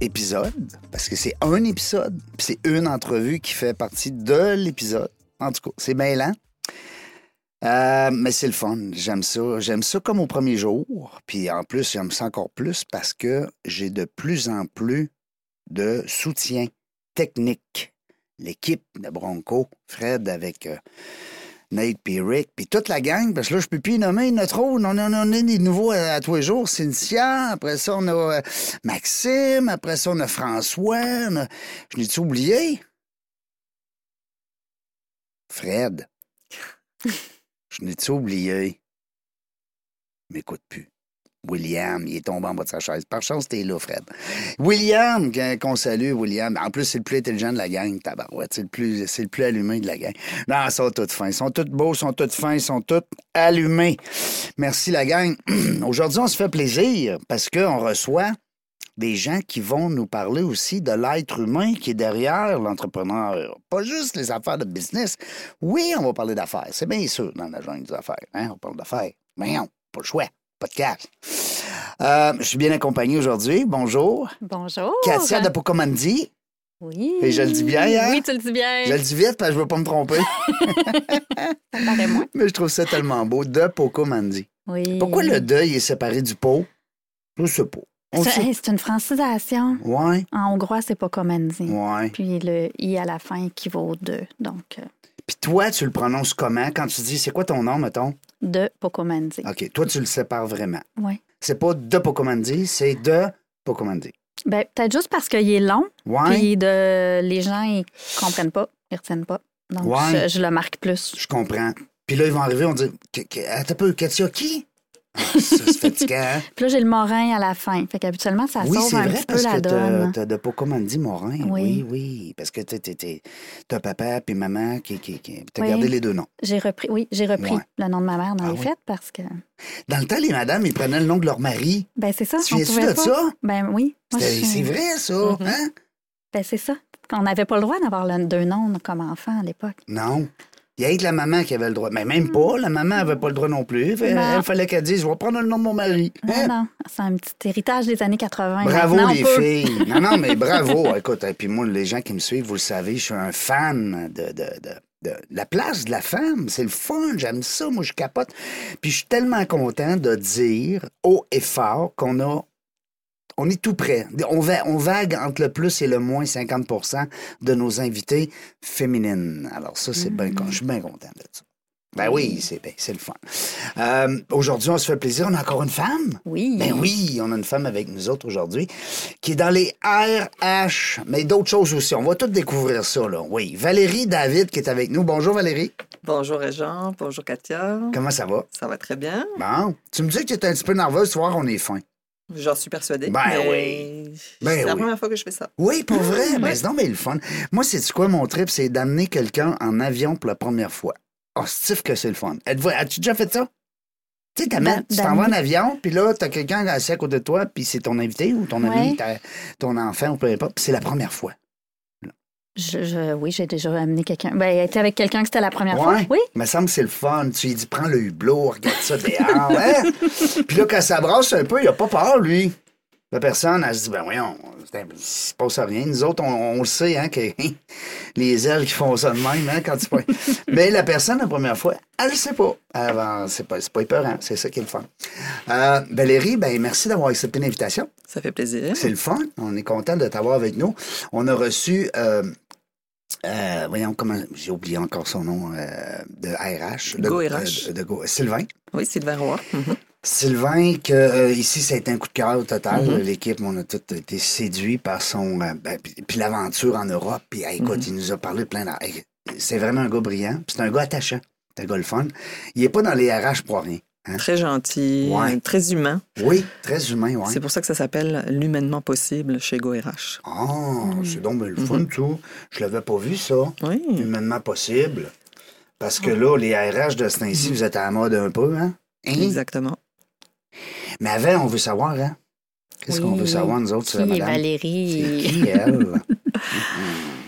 épisode, parce que c'est un épisode, puis c'est une entrevue qui fait partie de l'épisode. En tout cas, c'est lent. Euh, mais c'est le fun. J'aime ça. J'aime ça comme au premier jour. Puis en plus, j'aime ça encore plus parce que j'ai de plus en plus de soutien technique. L'équipe de Bronco, Fred avec euh, Nate puis Rick, puis toute la gang, parce que là, je peux plus nommer notre autre. On en a des nouveaux à, tous les jours. Cynthia, après ça, on a euh, Maxime, après ça, on a François. Je l'ai-tu oublié? Fred. Je l'ai-tu oublié? M'écoute plus. William, il est tombé en bas de sa chaise. Par chance, t'es là, Fred. William, qu'on salue, William. En plus, c'est le plus intelligent de la gang, tabarouette. C'est le plus, c'est le plus allumé de la gang. Non, ils sont tous fins. Ils sont tous beaux, ils sont tous fins, ils sont tous allumés. Merci, la gang. Aujourd'hui, on se fait plaisir parce qu'on reçoit des gens qui vont nous parler aussi de l'être humain qui est derrière l'entrepreneur. Pas juste les affaires de business. Oui, on va parler d'affaires. C'est bien sûr dans la jungle des affaires. Hein? On parle d'affaires. Mais non, pas le choix podcast. Euh, je suis bien accompagné aujourd'hui. Bonjour. Bonjour. Katia de Pocomandi. Oui. Et je le dis bien, hein? Oui, tu le dis bien. Je le dis vite parce que je ne veux pas me tromper. ça paraît moins. Mais je trouve ça tellement beau. De Pocomandi. Oui. Pourquoi le deuil est séparé du pot? Je sais pas. C'est une francisation. Oui. En hongrois, c'est Pocomandi. Oui. Puis le i à la fin équivaut de. Donc. Puis toi, tu le prononces comment quand tu dis c'est quoi ton nom, mettons? De Pocomandi. OK. Toi, tu le sépares vraiment. Oui. C'est pas de Pocomandi, c'est de Pocomandi. Ben, peut-être juste parce qu'il est long. Puis de... les gens, ils comprennent pas, ils retiennent pas. Donc, Ouais. je, je le marque plus. Je comprends. Puis là, ils vont arriver, on dit Attends un peu, Katia, qui? Ça, c'est fatigant, hein? Puis là, j'ai le morin à la fin. Fait qu'habituellement, ça Oui, sauve un vrai petit peu la que donne. t'as de Pocomandi Morin. Oui, Oui. oui. Parce que t'as papa puis maman qui, qui, qui- t'as Oui. gardé les deux noms. J'ai repris, oui, j'ai repris Ouais. le nom de ma mère dans Ah les fêtes parce que. Dans le temps, les madames, ils prenaient le nom de leur mari. Ben, c'est ça. Tu viens-tu pouvait de pas. ça? Ben oui. Je C'est vrai, ça, Mhm. hein? Ben, c'est ça. On n'avait pas le droit d'avoir deux noms comme enfant à l'époque. Non. Il y a que la maman qui avait le droit. Mais même pas. La maman n'avait pas le droit non plus. Fait- Non. Elle fallait qu'elle dise Je vais prendre le nom de mon mari. Non, Hein? non. C'est un petit héritage des années 80. Bravo les filles. Non, non, mais bravo. Écoute, et puis moi, les gens qui me suivent, vous le savez, je suis un fan de, de, de, de la place de la femme. C'est le fun, j'aime ça, moi je capote. Puis je suis tellement content de dire haut et fort qu'on a. On est tout près. On, va, on vague entre le plus et le moins 50% de nos invités féminines. Alors ça, c'est bien con- Je suis bien content de ça. Ben oui, c'est ben, c'est le fun. Euh, aujourd'hui, on se fait plaisir. On a encore une femme? Oui. Ben oui, on a une femme avec nous autres aujourd'hui qui est dans les RH, mais d'autres choses aussi. On va tout découvrir ça, là. Oui. Valérie David qui est avec nous. Bonjour Valérie. Bonjour Jean, bonjour Katia. Comment ça va? Ça va très bien. Bon. Tu me dis que tu es un petit peu nerveuse, ce soir, on est fin. J'en suis persuadée. Ben mais oui. C'est Ben la oui. première fois que je fais ça. Oui, pour vrai. Ah, Ben, non, mais le fun. Moi, c'est quoi mon trip? C'est d'amener quelqu'un en avion pour la première fois. Oh, Steve, que c'est le fun. As-tu déjà fait ça? Tu sais, t'amènes- tu t'en vas en avion, puis là, t'as quelqu'un assis à côté de toi, puis c'est ton invité ou ton ami, Ouais. ton enfant, ou peu importe, puis c'est la première fois. Je, je- oui, j'ai déjà amené quelqu'un. Ben, elle était avec quelqu'un que c'était la première Ouais. fois. Oui. Il me semble que c'est le fun. Tu lui dis, prends le hublot, regarde ça dehors. hein? Puis là, quand ça brasse un peu, il a pas peur, lui. La personne, elle se dit, ben voyons, c'est se passe rien. Nous autres, on, on le sait, hein, que les ailes qui font ça de même, hein, quand tu pas. Mais la personne, la première fois, elle ne sait pas. Avant, c'est pas, c'est pas épeurant. C'est ça qui est le fun. Euh, Valérie, ben merci d'avoir accepté l'invitation. Ça fait plaisir. C'est le fun. On est content de t'avoir avec nous. On a reçu, euh, euh, voyons comment, j'ai oublié encore son nom, euh, de RH. De, Go RH. euh, de Go- Sylvain. Oui, Sylvain Roy. Mhm. Sylvain, que euh, ici, ça a été un coup de cœur total. Mhm. L'équipe, on a tous été séduits par son. ben, puis, l'aventure en Europe. Puis, hey, écoute, Mhm. il nous a parlé plein hey, c'est vraiment un gars brillant. C'est un gars attachant. C'est un gars le fun. Il est pas dans les RH pour rien. Hein? Très gentil, Ouais. très humain. Oui, très humain, ouais. C'est pour ça que ça s'appelle l'humainement possible chez GoRH. Ah, Mm. c'est donc le fun, tout. Je l'avais pas vu, ça. Oui. Humainement possible. Parce que là, les RH de ce temps-ci, vous êtes à la mode un peu, hein? Hein? Exactement. Mais avant, on veut savoir, hein? Qu'est-ce qu'on Oui. veut savoir, nous autres, Qui est madame? C'est Valérie? qui, elle?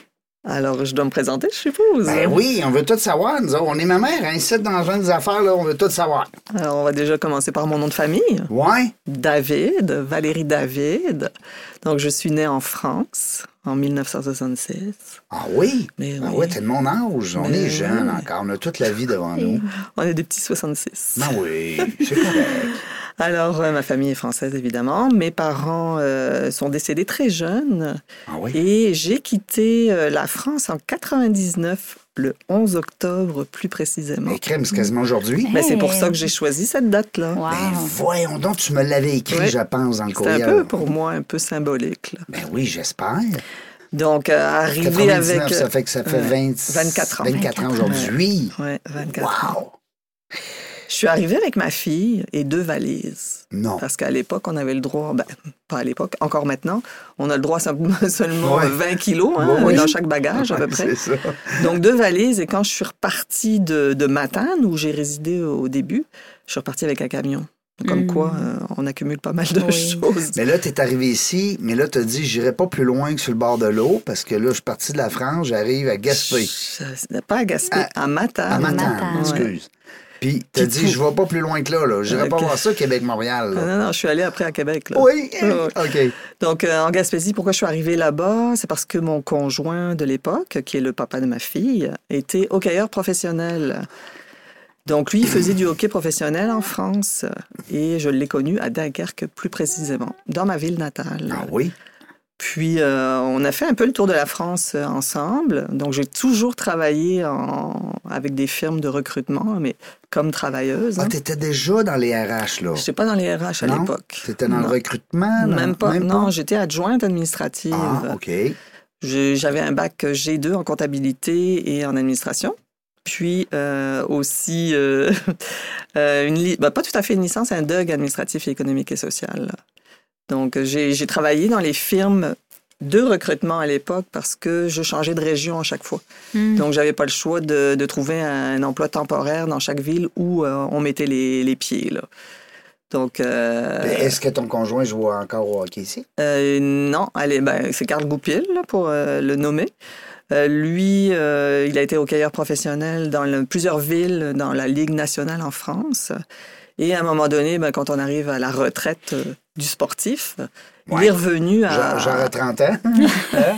Alors, je dois me présenter, je suppose. ben oui, on veut tout savoir, nous autres. On est ma mère, hein, ici, dans le genre des affaires, là, on veut tout savoir. Alors, on va déjà commencer par mon nom de famille. Ouais? David, Valérie David. Donc, je suis née en France en 1966. Ah oui? Mais Ah oui. oui, t'es de mon âge. On Mais est jeunes oui. encore. On a toute la vie devant nous. On est des petits 66. Ben oui, c'est correct. Alors, euh, ma famille est française, évidemment. Mes parents euh, sont décédés très jeunes. Ah oui? Et j'ai quitté euh, la France en 99, le 11 octobre plus précisément. Mais crème, c'est quasiment aujourd'hui. Ben, c'est pour ça que j'ai choisi cette date-là. Wow. Ben voyons donc, tu me l'avais écrit, Oui. je pense, dans le C'est un peu, pour moi, un peu symbolique. là. Ben oui, j'espère. Donc, euh, arriver 99, avec... ça fait que ça fait ouais, 20 24 ans. 24 ans aujourd'hui. Ouais, 24 ans. Je suis arrivée avec ma fille et deux valises. Non. Parce qu'à l'époque, on avait le droit, ben, pas à l'époque, encore maintenant, on a le droit simplement- seulement Ouais. 20 kilos hein, oui. dans chaque bagage à peu près. C'est ça. Donc deux valises et quand je suis repartie de, de Matane, où j'ai résidé au début, je suis repartie avec un camion. Comme Mm. quoi, euh, on accumule pas mal de Oui. choses. Mais là, tu es arrivé ici, mais là, tu as dit, j'irai pas plus loin que sur le bord de l'eau, parce que là, je suis parti de la France, j'arrive à Gaspé. Je- Pas à Gaspé, à, Matane. À Matane, Matane. excuse. Puis, tu as Puis dit, je vais pas plus loin que là, là. J'irai pas Ok. voir ça, Québec-Montréal. Là. Non, non, je suis allée après à Québec. là. Oui. OK. Donc, euh, en Gaspésie, pourquoi je suis arrivée là-bas? C'est parce que mon conjoint de l'époque, qui est le papa de ma fille, était hockeyeur professionnel. Donc, lui, il faisait du hockey professionnel en France et je l'ai connu à Dunkerque plus précisément, dans ma ville natale. Ah oui? Puis, euh, on a fait un peu le tour de la France euh, ensemble. Donc, j'ai toujours travaillé en- avec des firmes de recrutement, mais comme travailleuse. Ah, hein. tu étais déjà dans les RH, là? Je n'étais pas dans les RH à l'époque. Tu étais dans le recrutement? Même pas. non, j'étais adjointe administrative. Ah, OK. J'avais un bac G2 en comptabilité et en administration. Puis euh, aussi, euh, euh, une li- ben, pas tout à fait une licence, un DUG administratif et économique et social. Donc, j'ai j'ai travaillé dans les firmes de recrutement à l'époque parce que je changeais de région à chaque fois. Hmm. Donc, j'avais pas le choix de, de trouver un emploi temporaire dans chaque ville où euh, on mettait les, les pieds. Là. Donc, euh, Est-ce que ton conjoint joue encore au hockey ici? euh, non, allez, ben, c'est Carl Goupil, là, pour euh, le nommer. Euh, lui, euh, il a été hockeyeur professionnel dans le- plusieurs villes dans la Ligue nationale en France. Et à un moment donné, ben, quand on arrive à la retraite euh, du sportif, il est revenu à... À 30 ans?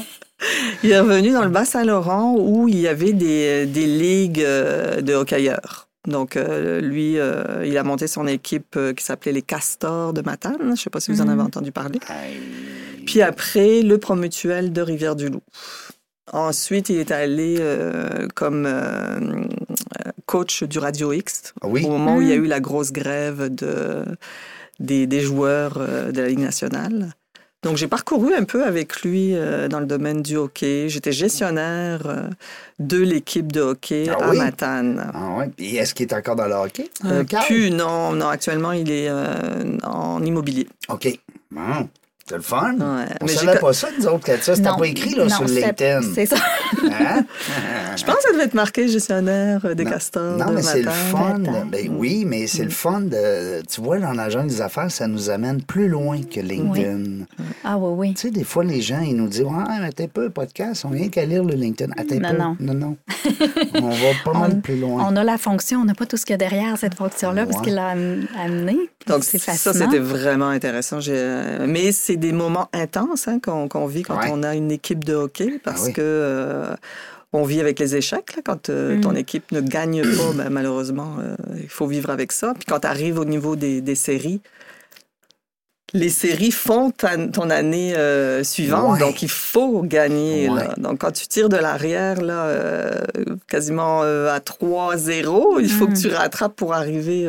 Il est revenu dans le Bas-Saint-Laurent où il y avait des, des ligues euh, de hockeyeurs. Donc, euh, lui, euh, il a monté son équipe euh, qui s'appelait les Castors de Matane. Je ne sais pas si vous en Mhm. avez entendu parler. Aïe. Puis après, le Promutuel de Rivière-du-Loup. Ensuite, il est allé euh, comme euh, coach du Radio X Ah oui? au moment où il y a Mm. eu la grosse grève de, des, des joueurs euh, de la Ligue nationale. Donc, j'ai parcouru un peu avec lui euh, dans le domaine du hockey. J'étais gestionnaire euh, de l'équipe de hockey Ah à oui? Matane. Ah ouais. Et est-ce qu'il est encore dans le hockey? Euh, plus, non, non, actuellement, il est euh, en immobilier. OK. C'est le fun? Ouais. On savait pas ça, nous autres, Katia. C'était pas écrit là, non, sur LinkedIn. C'est ça. Hein? Je pense que ça devait être marqué gestionnaire euh, des Non. castors Non, de mais c'est le fun. Ben oui, mais c'est le fun de. Tu vois, dans la jungle des affaires, ça nous amène plus loin que LinkedIn. Ah oui, oui. Tu sais, des fois, les gens, ils nous disent Ouais, mais t'es pas un podcast, on vient qu'à lire le LinkedIn. Attends Non, peu. non. non, non. on va pas mal On- plus loin. On a la fonction, on n'a pas tout ce qu'il y a derrière cette fonction-là parce qu'il l'a am- amené. Donc, c'est ça, c'était vraiment intéressant. Euh, Mais c'est des moments intenses hein, qu'on vit quand Ouais. on a une équipe de hockey parce Ah oui. que euh, on vit avec les échecs. là. quand euh, Mm. ton équipe ne gagne pas, ben, malheureusement, euh, il faut vivre avec ça. Puis quand tu arrives au niveau des, des séries, les séries font ta- ton année euh, suivante, Ouais. donc il faut gagner. Ouais. là. Donc quand tu tires de l'arrière, là, euh, quasiment euh, à 3-0, il faut Mm. que tu rattrapes pour arriver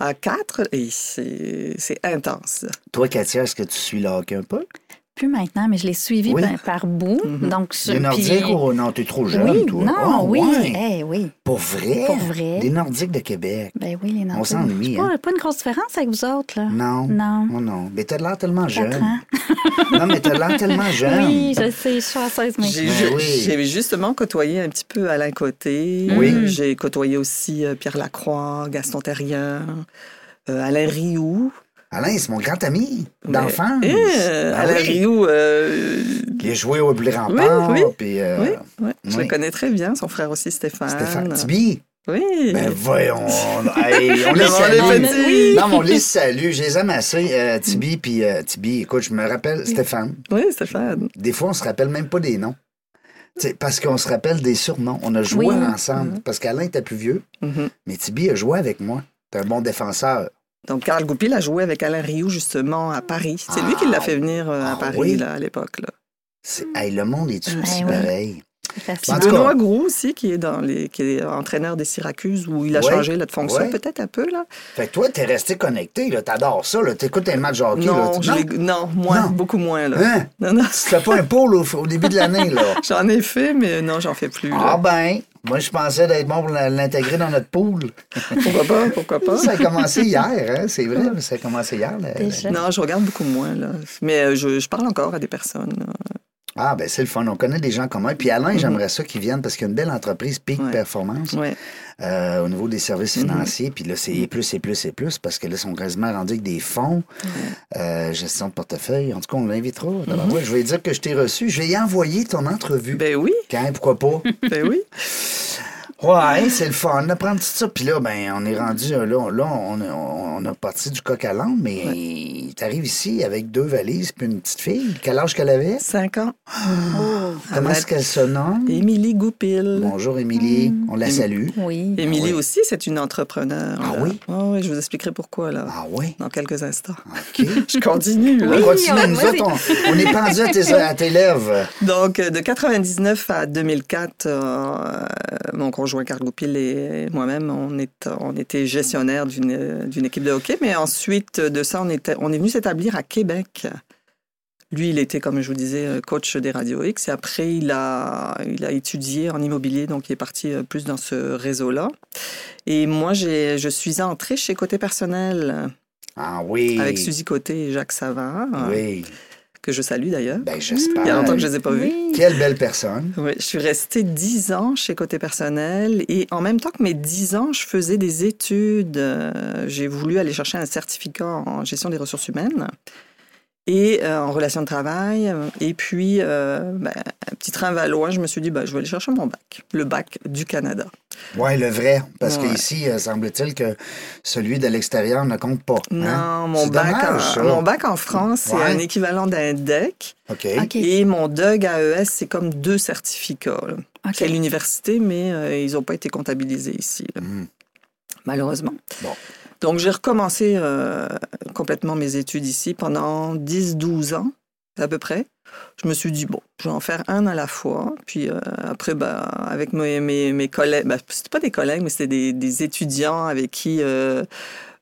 à 4 et c'est intense. Toi, Katia, est-ce que tu suis le hockey un peu? Plus maintenant, mais je l'ai suivi Oui. par, par bout. Mhm. Donc, je- Les Nordiques, puis- oh non, t'es trop jeune, oui, toi. non, Ah, oui, ouais. eh, oui. Pour vrai? Pour vrai. Les Nordiques de Québec. Ben oui, les Nordiques. s'ennuie, C'est pas, hein. pas une grosse différence avec vous autres, là. Non. Non. Oh non. Mais t'as l'air tellement jeune. non, mais t'as l'air tellement jeune. Oui, je sais, je suis à 16 mais... J'ai Ben oui. j'ai justement côtoyé un petit peu Alain Côté. Oui. J'ai côtoyé aussi euh, Pierre Lacroix, Gaston Terrien, euh, Alain Rioux. Alain, c'est mon grand ami d'enfance. Ben Alain oui. Rioux, euh, Il a joué au Blé Rempart. Oui, oui. Puis, euh, oui, oui, je le connais très bien. Son frère aussi, Stéphane. Stéphane Tibi. Oui. Ben voyons. Hey, on les salue. Non, mais on les salue. Je les aime assez. Euh, Tibi, puis euh, Tibi, écoute, je me rappelle Stéphane. oui, Stéphane. Des fois, on se rappelle même pas des noms. Parce qu'on se rappelle des surnoms. On a joué Oui. ensemble. Parce qu'Alain était plus vieux, Mhm. mais Tibi a joué avec moi. T'es un bon défenseur. Donc, Carl Goupil a joué avec Alain Rioux, justement, à Paris. C'est lui qui l'a fait venir euh, à Ah, Paris, oui? là, à l'époque. là. C'est- Hey, le monde est Ben petit oui. pareil. Tout cas- Benoît Groux aussi, qui est, dans les, qui est entraîneur des Syracuse, où il a Ouais. changé là, de fonction Ouais. peut-être un peu. Là. Fait que toi, t'es resté connecté, là. T'adores ça, là. T'écoutes un match de hockey, là. non, Tu- je l'ai- non, moins, Non. beaucoup moins. Là. Hein? Non, non, fais pas un pôle au, au début de l'année, là. j'en ai fait, mais non, j'en fais plus. là. Ah ben, moi, je pensais d'être bon pour l'intégrer dans notre pool. Pourquoi pas, pourquoi pas? Ça a commencé hier, hein? C'est vrai, mais ça a commencé hier. là. Non, je regarde beaucoup moins. Là. Mais euh, je, je parle encore à des personnes. là. Ah, ben c'est le fun. On connaît des gens communs. Puis Alain, j'aimerais ça qu'il vienne parce qu'il y a une belle entreprise, Peak Ouais. Performance, Ouais. euh, au niveau des services financiers. Puis là, c'est plus et plus et plus parce que là, ils sont quasiment rendus avec des fonds, euh, gestion de portefeuille. En tout cas, on l'invitera. Alors, ouais, je vais dire que je t'ai reçu. Je vais y envoyer ton entrevue. Ben oui, Quand, pourquoi pas? ben oui. Ouais, c'est le fun d'apprendre tout ça. Puis là, ben, on est rendu, euh, là, là on, a- on a parti du coq à l'âne, mais t'arrives ici avec deux valises puis une petite fille. Quel âge qu'elle avait? Cinq ans. Comment est-ce qu'elle se nomme? Émilie Goupil. Bonjour, Émilie. On la salue. Oui. Émilie oui. aussi, c'est une entrepreneure. Ah là. oui? Ah oui, je vous expliquerai pourquoi, là, Ah oui? dans quelques instants. OK. Je continue, là. On continue. on- Nous autres, on, on est pendu à tes, à tes lèvres. Donc, euh, de 99 à 2004, euh, mon conjoint Carl Goupil et moi-même, on, est, on était gestionnaires d'une équipe de hockey. Mais ensuite de ça, on, était, on est venu s'établir à Québec. Lui, il était, comme je vous disais, coach des Radio X. Et après, il a, il a étudié en immobilier, donc il est parti euh, plus dans ce réseau-là. Et moi, je suis entrée chez Côté Personnel Ah oui. avec Suzy Côté et Jacques Savard, Oui. Que je salue d'ailleurs. Ben, Il y a j'espère. longtemps que je ne les ai pas vus. Oui. Quelle belle personne. Oui, je suis restée dix ans chez Côté Personnel et en même temps que mes dix ans, je faisais des études. Euh, J'ai voulu aller chercher un certificat en gestion des ressources humaines et euh, en relations de travail. Et puis, euh, ben, un petit train va loin, je me suis dit, ben, je vais aller chercher mon bac, le bac du Canada. Oui, le vrai. Parce Ouais. qu'ici, euh, semble-t-il que celui de l'extérieur ne compte pas. hein? Non, mon bac, dommage, en, mon bac en France, c'est un équivalent d'un DEC. OK. OK. Et mon DEG AES, c'est comme deux certificats. là. OK. C'est l'université, mais euh, ils n'ont pas été comptabilisés ici, là, Mhm. malheureusement. Bon. Donc, j'ai recommencé euh, complètement mes études ici pendant 10-12 ans, à peu près. Je me suis dit, bon, je vais en faire un à la fois. Puis euh, après, ben, avec mes, mes, collègues, ben, c'était pas des collègues, mais c'était des, étudiants avec qui euh,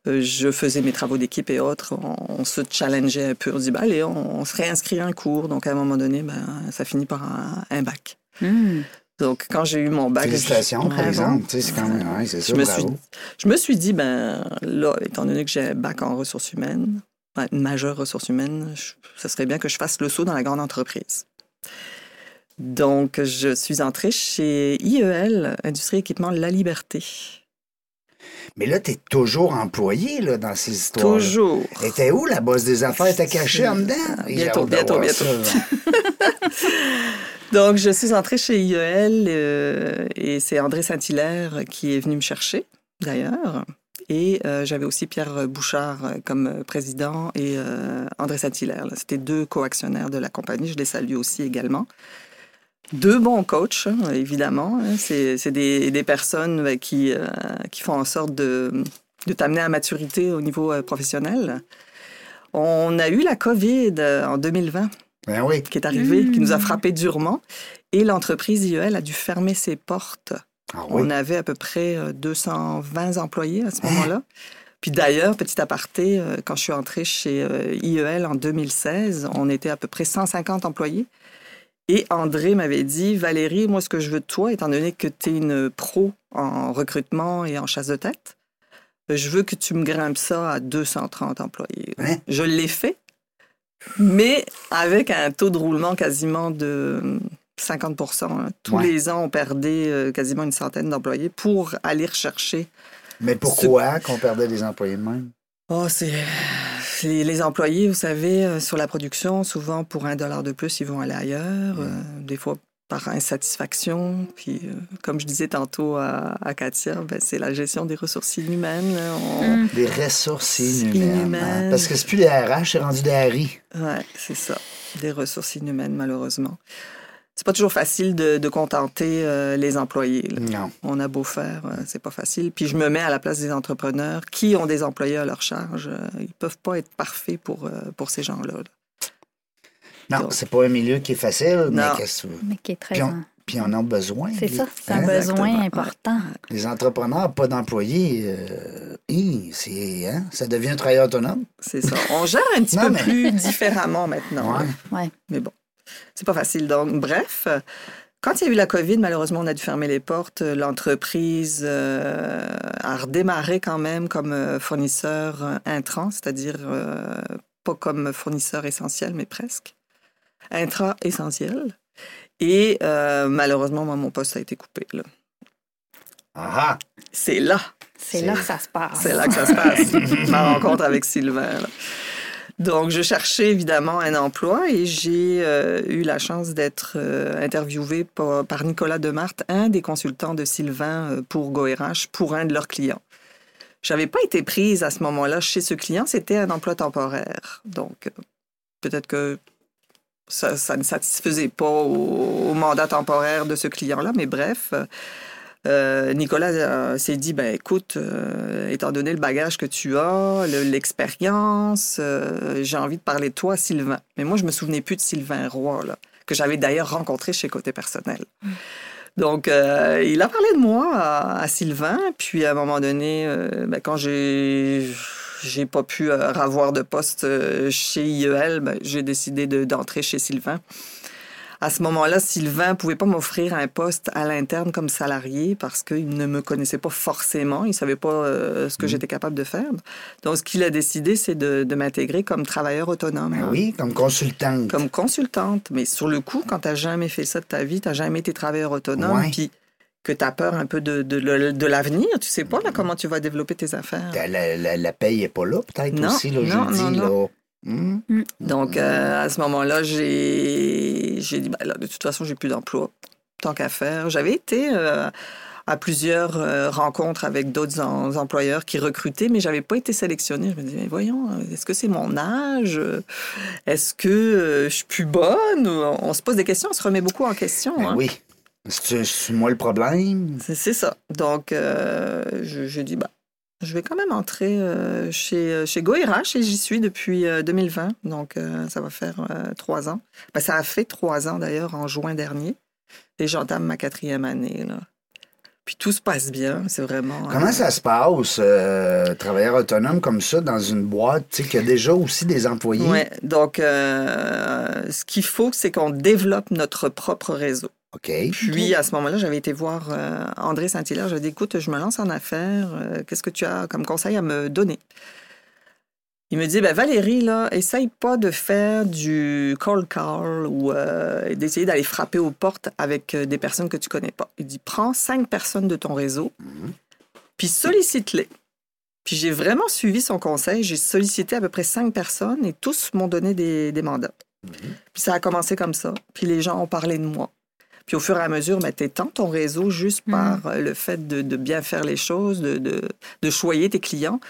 je faisais mes travaux d'équipe et autres. On, se challengeait un peu. On dit, ben, allez, on, se réinscrit à un cours. Donc, à un moment donné, ben, ça finit par un, un bac. Hmm. Donc, quand j'ai eu mon bac... Félicitations, par Bravo. exemple. Tu c'est quand même. Ouais, c'est Je me, suis, bravo. je me suis dit, ben là, étant donné que j'ai un bac en ressources humaines, ouais, une majeure ressources humaines, je- ça serait bien que je fasse le saut dans la grande entreprise. Donc, je suis entrée chez IEL, Industrie Équipement La Liberté. Mais là, t'es toujours employé là, dans ces histoires. Toujours. T'es où la bosse des affaires? T'es caché en dedans? Bientôt, bientôt, bientôt. Donc, je suis entrée chez IEL euh, et c'est André Saint-Hilaire qui est venu me chercher, d'ailleurs. Et euh, j'avais aussi Pierre Bouchard comme président et euh, André Saint-Hilaire. C'était deux co-actionnaires de la compagnie. Je les salue aussi également. Deux bons coachs, évidemment. hein. C'est des, des personnes qui, qui font en sorte de, de t'amener à maturité au niveau professionnel. On a eu la COVID en 2020 Ben oui. qui est arrivé, qui nous a Mm. frappé durement. Et l'entreprise IEL a dû fermer ses portes. Ah oui. On avait à peu près euh, 220 employés à ce moment-là Puis d'ailleurs, petit aparté, euh, quand je suis entrée chez euh, IEL en 2016, on était à peu près 150 employés. Et André m'avait dit, Valérie, moi, ce que je veux de toi, étant donné que tu es une pro en recrutement et en chasse de tête, je veux que tu me grimpes ça à 230 employés. Hein? Je l'ai fait, mais avec un taux de roulement quasiment de 50% hein. Tous Ouais. les ans, on perdait euh, quasiment une centaine d'employés pour aller rechercher. Mais pourquoi qu'on perdait des employés de même? Oh, c'est. Les, les employés, vous savez, euh, sur la production, souvent pour un dollar de plus, ils vont aller ailleurs. euh, des fois par insatisfaction. Puis, euh, comme je disais tantôt à, à Katia, ben, c'est la gestion des ressources inhumaines. là. On- Mm. Des ressources inhumaines. Inhumaines. hein? Parce que c'est plus des RH, c'est rendu des RI. Ouais, c'est ça. Des ressources inhumaines, malheureusement. C'est pas toujours facile de, de contenter euh, les employés. là. Non. On a beau faire, euh, c'est pas facile. Puis je me mets à la place des entrepreneurs qui ont des employés à leur charge. euh, Ils peuvent pas être parfaits pour, euh, pour ces gens-là. là. Non, c'est pas un milieu qui est facile, mais qu'est-ce que? Mais qui est très. Puis on, puis on a besoin. C'est Les- ça, c'est un hein? besoin Exactement. important. Les entrepreneurs, pas d'employés, euh, hi, hein? ça devient un travailleur autonome. C'est ça. On gère un petit Non, peu mais- plus différemment maintenant. Ouais. là. Ouais. Mais bon, c'est pas facile. Donc, bref, quand il y a eu la COVID, malheureusement, on a dû fermer les portes. L'entreprise euh, a redémarré quand même comme euh, fournisseur intrant, c'est-à-dire euh, pas comme fournisseur essentiel, mais presque. Intra-essentiel. Et euh, malheureusement, moi, mon poste a été coupé. là. Ah C'est là. C'est C'est- là que ça se passe. C'est là que ça se passe, ma rencontre avec Sylvain. là. Donc, je cherchais évidemment un emploi et j'ai euh, eu la chance d'être euh, interviewée par, par Nicolas Demarthe, un des consultants de Sylvain euh, pour GoRH, pour un de leurs clients. J'avais pas été prise à ce moment-là chez ce client, c'était un emploi temporaire. Donc, euh, peut-être que ça, ne satisfaisait pas au, mandat temporaire de ce client-là, mais bref. euh, euh, Nicolas euh, s'est dit, ben écoute, étant donné le bagage que tu as, le- l'expérience, j'ai envie de parler de toi Sylvain. Mais moi, je me souvenais plus de Sylvain Roy, là, que j'avais d'ailleurs rencontré chez Côté Personnel. Donc, il a parlé de moi à, à Sylvain, puis à un moment donné, ben, quand j'ai j'ai pas pu euh, avoir de poste euh, chez IEL, ben, j'ai décidé de- d'entrer chez Sylvain. À ce moment-là, Sylvain pouvait pas m'offrir un poste à l'interne comme salarié parce qu'il ne me connaissait pas forcément, il savait pas euh, ce que j'étais capable de faire. Donc, ce qu'il a décidé, c'est de, de m'intégrer comme travailleur autonome. Ben hein, oui, comme consultante. Comme consultante. Mais sur le coup, quand tu n'as jamais fait ça de ta vie, tu n'as jamais été travailleur autonome, puis que tu as peur un peu de, de, le- de l'avenir, tu sais pas là, comment tu vas développer tes affaires? La, la, la- paye n'est pas là, peut-être Non, aussi, là, non, jeudi. non, non. Là. Hmm? Donc, euh, à ce moment-là, j'ai j'ai dit, ben là, de toute façon, j'ai plus d'emploi. Tant qu'à faire. J'avais été euh, à plusieurs euh, rencontres avec d'autres en- employeurs qui recrutaient, mais j'avais pas été sélectionnée. Je me disais, mais voyons, est-ce que c'est mon âge? Est-ce que euh, je suis plus bonne? On se pose des questions, on se remet beaucoup en question. Ben hein. oui. C'est moi le problème. C'est ça. Donc, euh, je- dit, bah, je vais quand même entrer euh, chez, euh, chez et j'y suis depuis euh, 2020. Donc, ça va faire trois ans. Ben, ça a fait trois ans d'ailleurs en juin dernier. Et j'entame ma quatrième année. Là. Puis tout se passe bien. C'est vraiment. Comment euh, ça se passe, euh, travailleur autonome comme ça, dans une boîte, tu sais, qui a déjà aussi des employés? Ouais. Donc, euh, ce qu'il faut, c'est qu'on développe notre propre réseau. OK. Puis, à ce moment-là, j'avais été voir euh, André Saint-Hilaire. J'avais dit, écoute, je me lance en affaires. euh, Qu'est-ce que tu as comme conseil à me donner? Il me dit, ben, Valérie, là, essaye pas de faire du call call ou euh, d'essayer d'aller frapper aux portes avec euh, des personnes que tu connais pas. Il dit, prends cinq personnes de ton réseau, puis sollicite-les. Puis j'ai vraiment suivi son conseil. J'ai sollicité à peu près cinq personnes et tous m'ont donné des, des mandats. Puis ça a commencé comme ça. Puis les gens ont parlé de moi. Puis au fur et à mesure, ben, tu étends ton réseau juste Mhm. par euh, le fait de, de bien faire les choses, de, de, de choyer tes clients.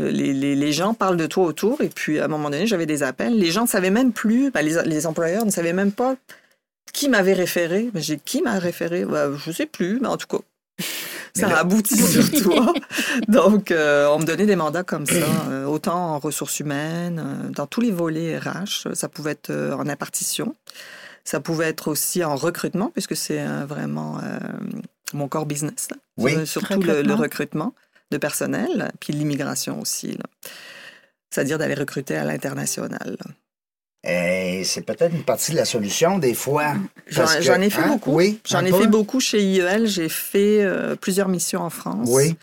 Euh, Les, les, les gens parlent de toi autour. Et puis, à un moment donné, j'avais des appels. Les gens ne savaient même plus, ben, les, les employeurs ne savaient même pas qui m'avait référé. Ben, J'ai qui m'a référé? Ben, Je ne sais plus, mais en tout cas, ça là- a abouti sur toi. Donc, euh, on me donnait des mandats comme ça, euh, autant en ressources humaines, euh, dans tous les volets RH. Ça pouvait être euh, en impartition. Ça pouvait être aussi en recrutement, puisque c'est euh, vraiment euh, mon core business. là. Oui. Euh, Surtout le, le Recrutement. recrutement. de personnel, puis l'immigration aussi. C'est-à-dire d'aller recruter à l'international. Eh, c'est peut-être une partie de la solution, des fois. J'en ai fait hein? beaucoup. Oui. J'en ai peu? fait beaucoup chez IEL. J'ai fait euh, plusieurs missions en France. Oui.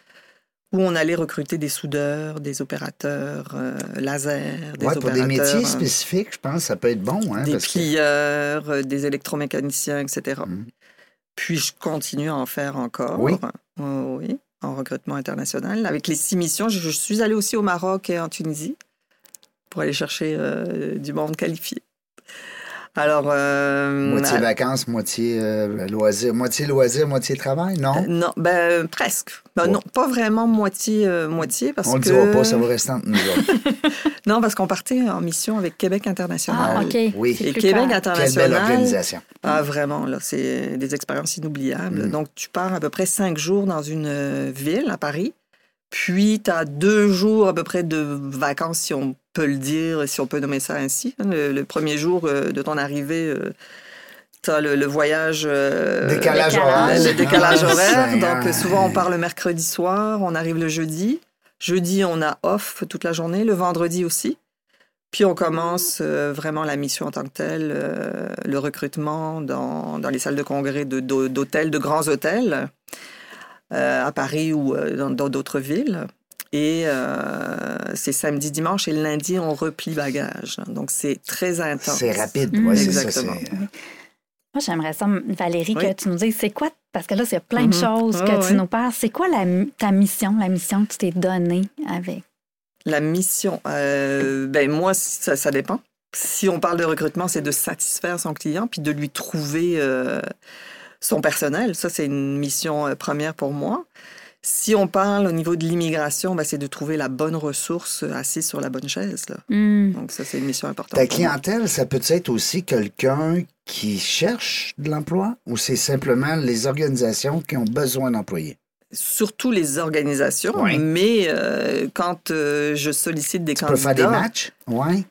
Où on allait recruter des soudeurs, des opérateurs euh, laser, des Ouais, pour opérateurs. des métiers euh, spécifiques, je pense ça peut être bon. Hein, des parce plieurs, euh, des électromécaniciens, etc. Mhm. Puis je continue à en faire encore. Oui. Euh, oui, en recrutement international. Avec les six missions, je, je suis allée aussi au Maroc et en Tunisie pour aller chercher euh, du monde qualifié. Alors, euh, Moitié à- vacances, moitié euh, loisirs, moitié loisirs, moitié travail, non? euh, non, ben euh, presque. Ben. Non, pas vraiment moitié euh, moitié parce On le que dira pas, ça va rester entre nous autres. non parce qu'on partait en mission avec Québec International. Ah, OK. Oui. Et Québec clair. Quelle belle International. organisation. Ah, vraiment, là, c'est des expériences inoubliables. Mm. Donc, tu pars à peu près cinq jours dans une ville, à Paris. Puis, tu as deux jours à peu près de vacances, si on peut le dire, si on peut nommer ça ainsi. Le, le premier jour euh, de ton arrivée, tu as le, le voyage. euh, Décalage horaire. le, décalage horaire. Donc, souvent, on part le mercredi soir, on arrive le jeudi. Jeudi, on a off toute la journée, le vendredi aussi. Puis on commence euh, vraiment la mission en tant que telle, euh, le recrutement dans, dans les salles de congrès de- d'hô- d'hôtels, de grands hôtels, euh, à Paris ou euh, dans d'autres villes. Et euh, c'est samedi, dimanche et le lundi, on replie bagage. Donc c'est très intense. C'est rapide, Mm. ouais, c'est ça. Exactement. c'est- Moi, j'aimerais ça, Valérie, Oui. que tu nous dises, c'est quoi, parce que là, c'est plein de Mhm. choses que tu nous parles. C'est quoi la, ta mission, la mission que tu t'es donnée avec? La mission, euh, ben moi, ça, ça dépend. Si on parle de recrutement, c'est de satisfaire son client puis de lui trouver euh, son personnel. Ça, c'est une mission euh, première pour moi. Si on parle au niveau de l'immigration, ben, c'est de trouver la bonne ressource euh, assise sur la bonne chaise. là. Hmm. Donc, ça, c'est une mission importante. Ta clientèle, ça peut être aussi quelqu'un qui cherche de l'emploi ou c'est simplement les organisations qui ont besoin d'employés? Surtout les organisations, mais euh, quand euh, je sollicite des Tu peux faire candidats, des matchs? Oui.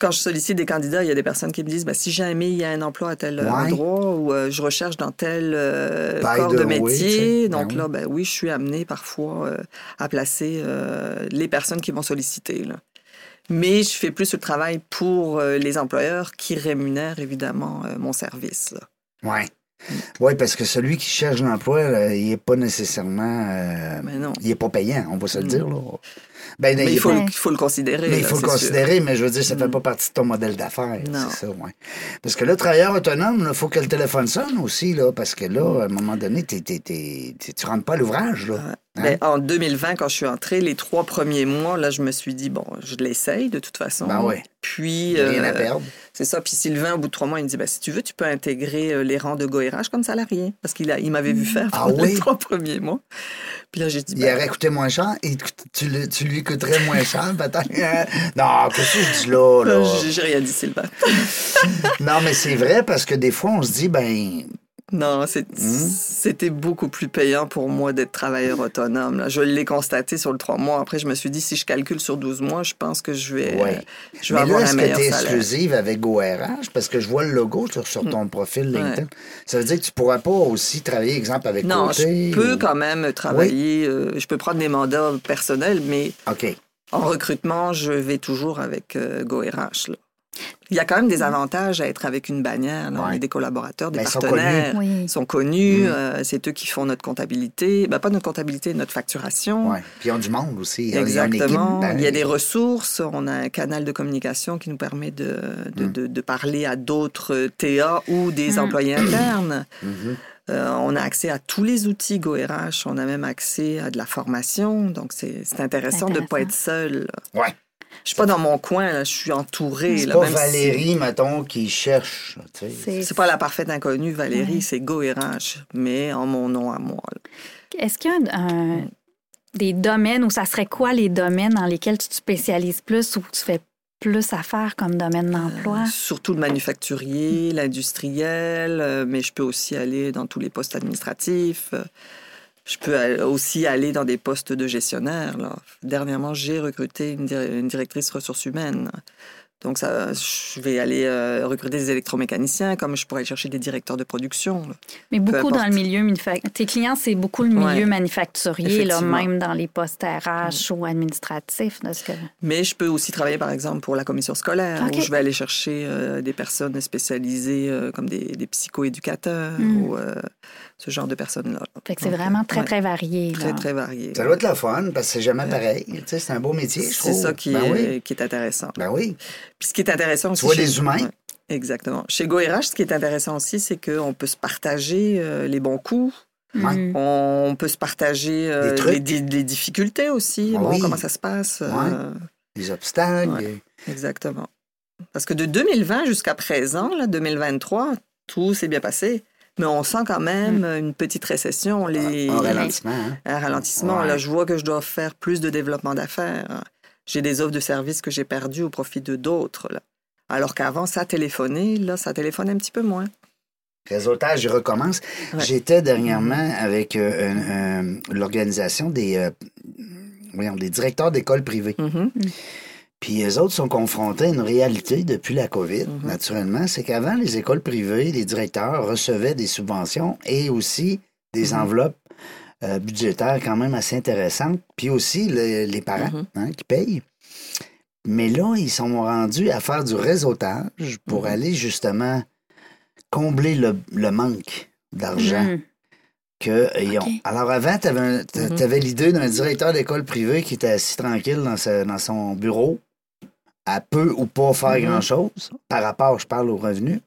Quand je sollicite des candidats, il y a des personnes qui me disent ben, si jamais il y a un emploi à tel Ouais. endroit ou euh, je recherche dans tel euh, corps de way, tu métier. sais. Donc Ben là, ben oui, je suis amenée parfois euh, à placer les personnes qui vont solliciter. là. Mais je fais plus le travail pour les employeurs qui rémunèrent évidemment mon service. Oui. Oui, parce que celui qui cherche l'emploi, il n'est pas nécessairement. Mais non. il n'est pas payant, on va se le Mm. dire. Là. Ben, Mais il faut, le- faut le considérer. mais il là, faut le sûr. considérer, mais je veux dire, ça ne fait Mm. pas partie de ton modèle d'affaires. C'est ça, ouais. Parce que là, travailleur autonome, il faut que le téléphone sonne aussi, là, parce que là, à un moment donné, tu ne rentres pas à l'ouvrage. Là. Hein? Ben, en 2020, quand je suis entrée, les trois premiers mois, là, je me suis dit, bon, je l'essaye de toute façon. Ben ouais. Puis, rien à euh, perdre. C'est ça. Puis Sylvain, au bout de trois mois, il me dit, ben, si tu veux, tu peux intégrer euh, les rangs de GoRH comme salarié. Parce qu'il a- il m'avait vu faire Ah pendant oui? les trois premiers mois. Puis là, j'ai dit, Il ben, aurait coûté moins cher et tu, le- tu lui coûterais moins cher, peut-être? non, qu'est-ce que je dis là? j'ai rien dit, Sylvain. non, mais c'est vrai parce que des fois, on se dit, ben, Non, Hmm? c'était beaucoup plus payant pour moi d'être travailleur autonome. là. Je l'ai constaté sur le trois mois. Après, je me suis dit, si je calcule sur 12 mois, je pense que je vais, Ouais. euh, je vais mais avoir là, un est-ce que meilleur tu es salaire. exclusive avec GoRH? Parce que je vois le logo sur, sur ton profil LinkedIn. Ça veut dire que tu pourras pas aussi travailler, exemple, avec Non, Côté, je peux ou- quand même travailler. euh, je peux prendre des mandats personnels, mais OK. en recrutement, je vais toujours avec euh, GoRH. là. Il y a quand même des avantages à être avec une bannière. là. On Ouais. est des collaborateurs, des Ben, sont partenaires. Oui. Sont connus, Mm. euh, c'est eux qui font notre comptabilité. Ben, pas notre comptabilité, notre facturation. Ouais. Puis ils ont du monde aussi. Il y a une Exactement. équipe, ben, Il y a des ressources. On a un canal de communication qui nous permet de, de, Mm. de- de parler à d'autres TA ou des Mm. employés internes. Mhm. Euh, on a accès à tous les outils GoRH. On a même accès à de la formation. Donc, c'est c'est intéressant de ne pas Intéressant. être seul. Ouais. Je suis pas dans mon coin. là. Je suis entourée. C'est pas même si- Valérie, mettons, qui cherche. C'est- pas la parfaite inconnue, Valérie, Ouais. c'est GoRH, mais en mon nom à moi. Est-ce qu'il y a un- des domaines ou ça serait quoi les domaines dans lesquels tu te spécialises plus ou tu fais plus affaire comme domaine d'emploi? Euh, surtout le manufacturier, l'industriel, euh, mais je peux aussi aller dans tous les postes administratifs. Je peux aussi aller dans des postes de gestionnaire. là. Dernièrement, j'ai recruté une, une directrice ressources humaines Donc, ça, je vais aller euh, recruter des électromécaniciens, comme je pourrais aller chercher des directeurs de production. là. Mais beaucoup dans le milieu manufacturier. Tes clients, c'est beaucoup le milieu Ouais. manufacturier, là, Effectivement. même dans les postes RH ou administratifs. que... Mais je peux aussi travailler, par exemple, pour la commission scolaire, où je vais aller chercher euh, des personnes spécialisées euh, comme des, des psychoéducateurs Mm. ou euh, ce genre de personnes-là. Fait que c'est vraiment très, ouais, très varié. très, là. très varié. Ça doit être le fun parce que c'est jamais pareil. C'est un beau métier, je C'est trouve. ça qui, ben est, Oui. qui est intéressant. Ben oui. Puis ce qui est intéressant aussi. vois chez- des humains? Ouais, exactement. Chez GoRH, ce qui est intéressant aussi, c'est qu'on peut se partager euh, les bons coups. Mm. On peut se partager euh, les, di- les difficultés aussi. Ah bon, oui. comment ça se passe. euh, Les obstacles. Ouais. exactement. Parce que de 2020 jusqu'à présent, là, 2023, tout s'est bien passé. Mais on sent quand même une petite récession, les... Un ralentissement. hein. un ralentissement. Ouais. Là, je vois que je dois faire plus de développement d'affaires. J'ai des offres de services que j'ai perdues au profit de d'autres. là. Alors qu'avant, ça téléphonait, là, ça téléphone un petit peu moins. Réseautage, je recommence. Ouais. J'étais dernièrement avec euh, l'organisation des, euh, voyons, des directeurs d'écoles privées. Mhm. Puis les autres sont confrontés à une réalité depuis la COVID, Mhm. naturellement. C'est qu'avant, les écoles privées, les directeurs recevaient des subventions et aussi des Mhm. enveloppes euh, budgétaires quand même assez intéressantes. Puis aussi le- les parents Mhm. hein, qui payent. Mais là, ils sont rendus à faire du réseautage pour Mhm. aller justement combler le, le manque d'argent Mm. que ils ont. Alors avant, tu avais, Mhm. l'idée d'un directeur d'école privée qui était assis tranquille dans, sa- dans son bureau, à peu ou pas faire grand-chose, par rapport, je parle aux revenus.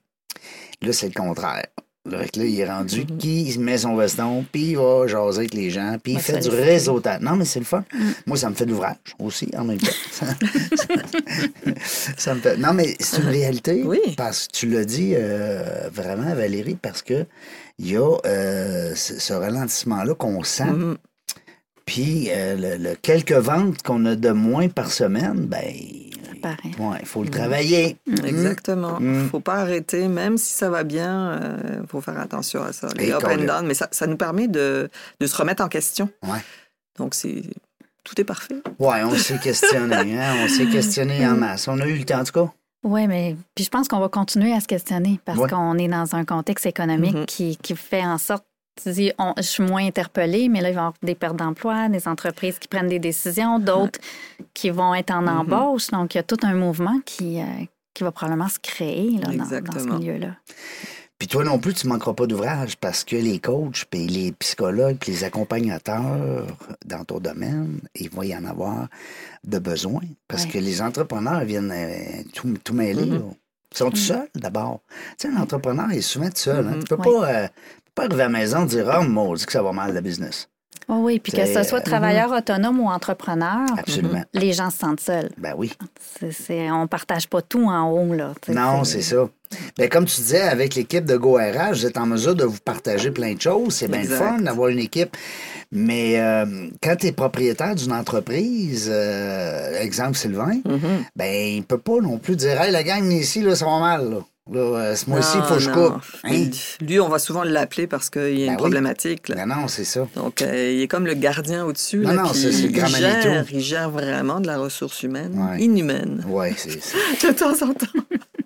Là, c'est le contraire. Fait que là, il est rendu Mhm. qui met son veston, puis il va jaser avec les gens, puis il fait du réseautage. Non, mais c'est le fun. Mm. Moi, ça me fait de l'ouvrage aussi, en même temps. ça me fait... Non, mais c'est une réalité. Oui. Parce que tu l'as dit vraiment, Valérie, parce que il y a euh, ce, ralentissement-là qu'on sent. Mhm. Puis euh, le, le quelques ventes qu'on a de moins par semaine, ben. Pareil. Il faut le travailler. Exactement. Mhm. faut pas arrêter, même si ça va bien, il faut faire attention à ça. Les Et up and down, mais ça, ça nous permet de, de se remettre en question. Ouais. Donc, c'est tout est parfait. Ouais, on s'est questionné, hein? On s'est questionné en masse. On a eu le temps, en tout cas. Oui, mais puis je pense qu'on va continuer à se questionner parce Ouais. qu'on est dans un contexte économique Mhm. qui, qui fait en sorte, tu dis, on- je suis moins interpellée, mais là, il va y avoir des pertes d'emploi, des entreprises qui prennent des décisions, d'autres qui vont être en Mhm. embauche. Donc, il y a tout un mouvement qui, euh, qui va probablement se créer là, dans- dans, ce milieu-là. Puis toi non plus, tu manqueras pas d'ouvrage parce que les coachs, puis les psychologues, puis les accompagnateurs dans ton domaine, il va y en avoir de besoin. Parce Ouais. que les entrepreneurs viennent euh, tout, tout mêler. Mhm. là. Ils sont tout seuls, d'abord. Tu sais, un entrepreneur est souvent tout seul. hein. Tu peux Ouais. pas, euh, pas arriver à la maison et dire Ah, maudit que ça va mal, le business. Oh oui, puis que ce soit euh, travailleur autonome ou entrepreneur, Absolument. les gens se sentent seuls. Ben oui. C'est, on partage pas tout en haut. Là, Non, c'est ça. Ben, comme tu disais, avec l'équipe de GoRH, vous êtes en mesure de vous partager plein de choses. C'est bien fun d'avoir une équipe. Mais euh, quand tu es propriétaire d'une entreprise, euh, exemple Sylvain, Mhm. ben il peut pas non plus dire Hey, la gang ici, là, ça va mal. Là. Là, euh, ce mois-ci, il faut que je Non, coupe. non. Hein? Lui, on va souvent l'appeler parce qu'il y a Ben une oui. problématique. là. Ben non, c'est ça. Donc, euh, il est comme le gardien au-dessus. Non, là, non, c'est- le il, grand gère, il gère vraiment de la ressource humaine, Ouais. inhumaine, Ouais, c'est c'est- de temps en temps.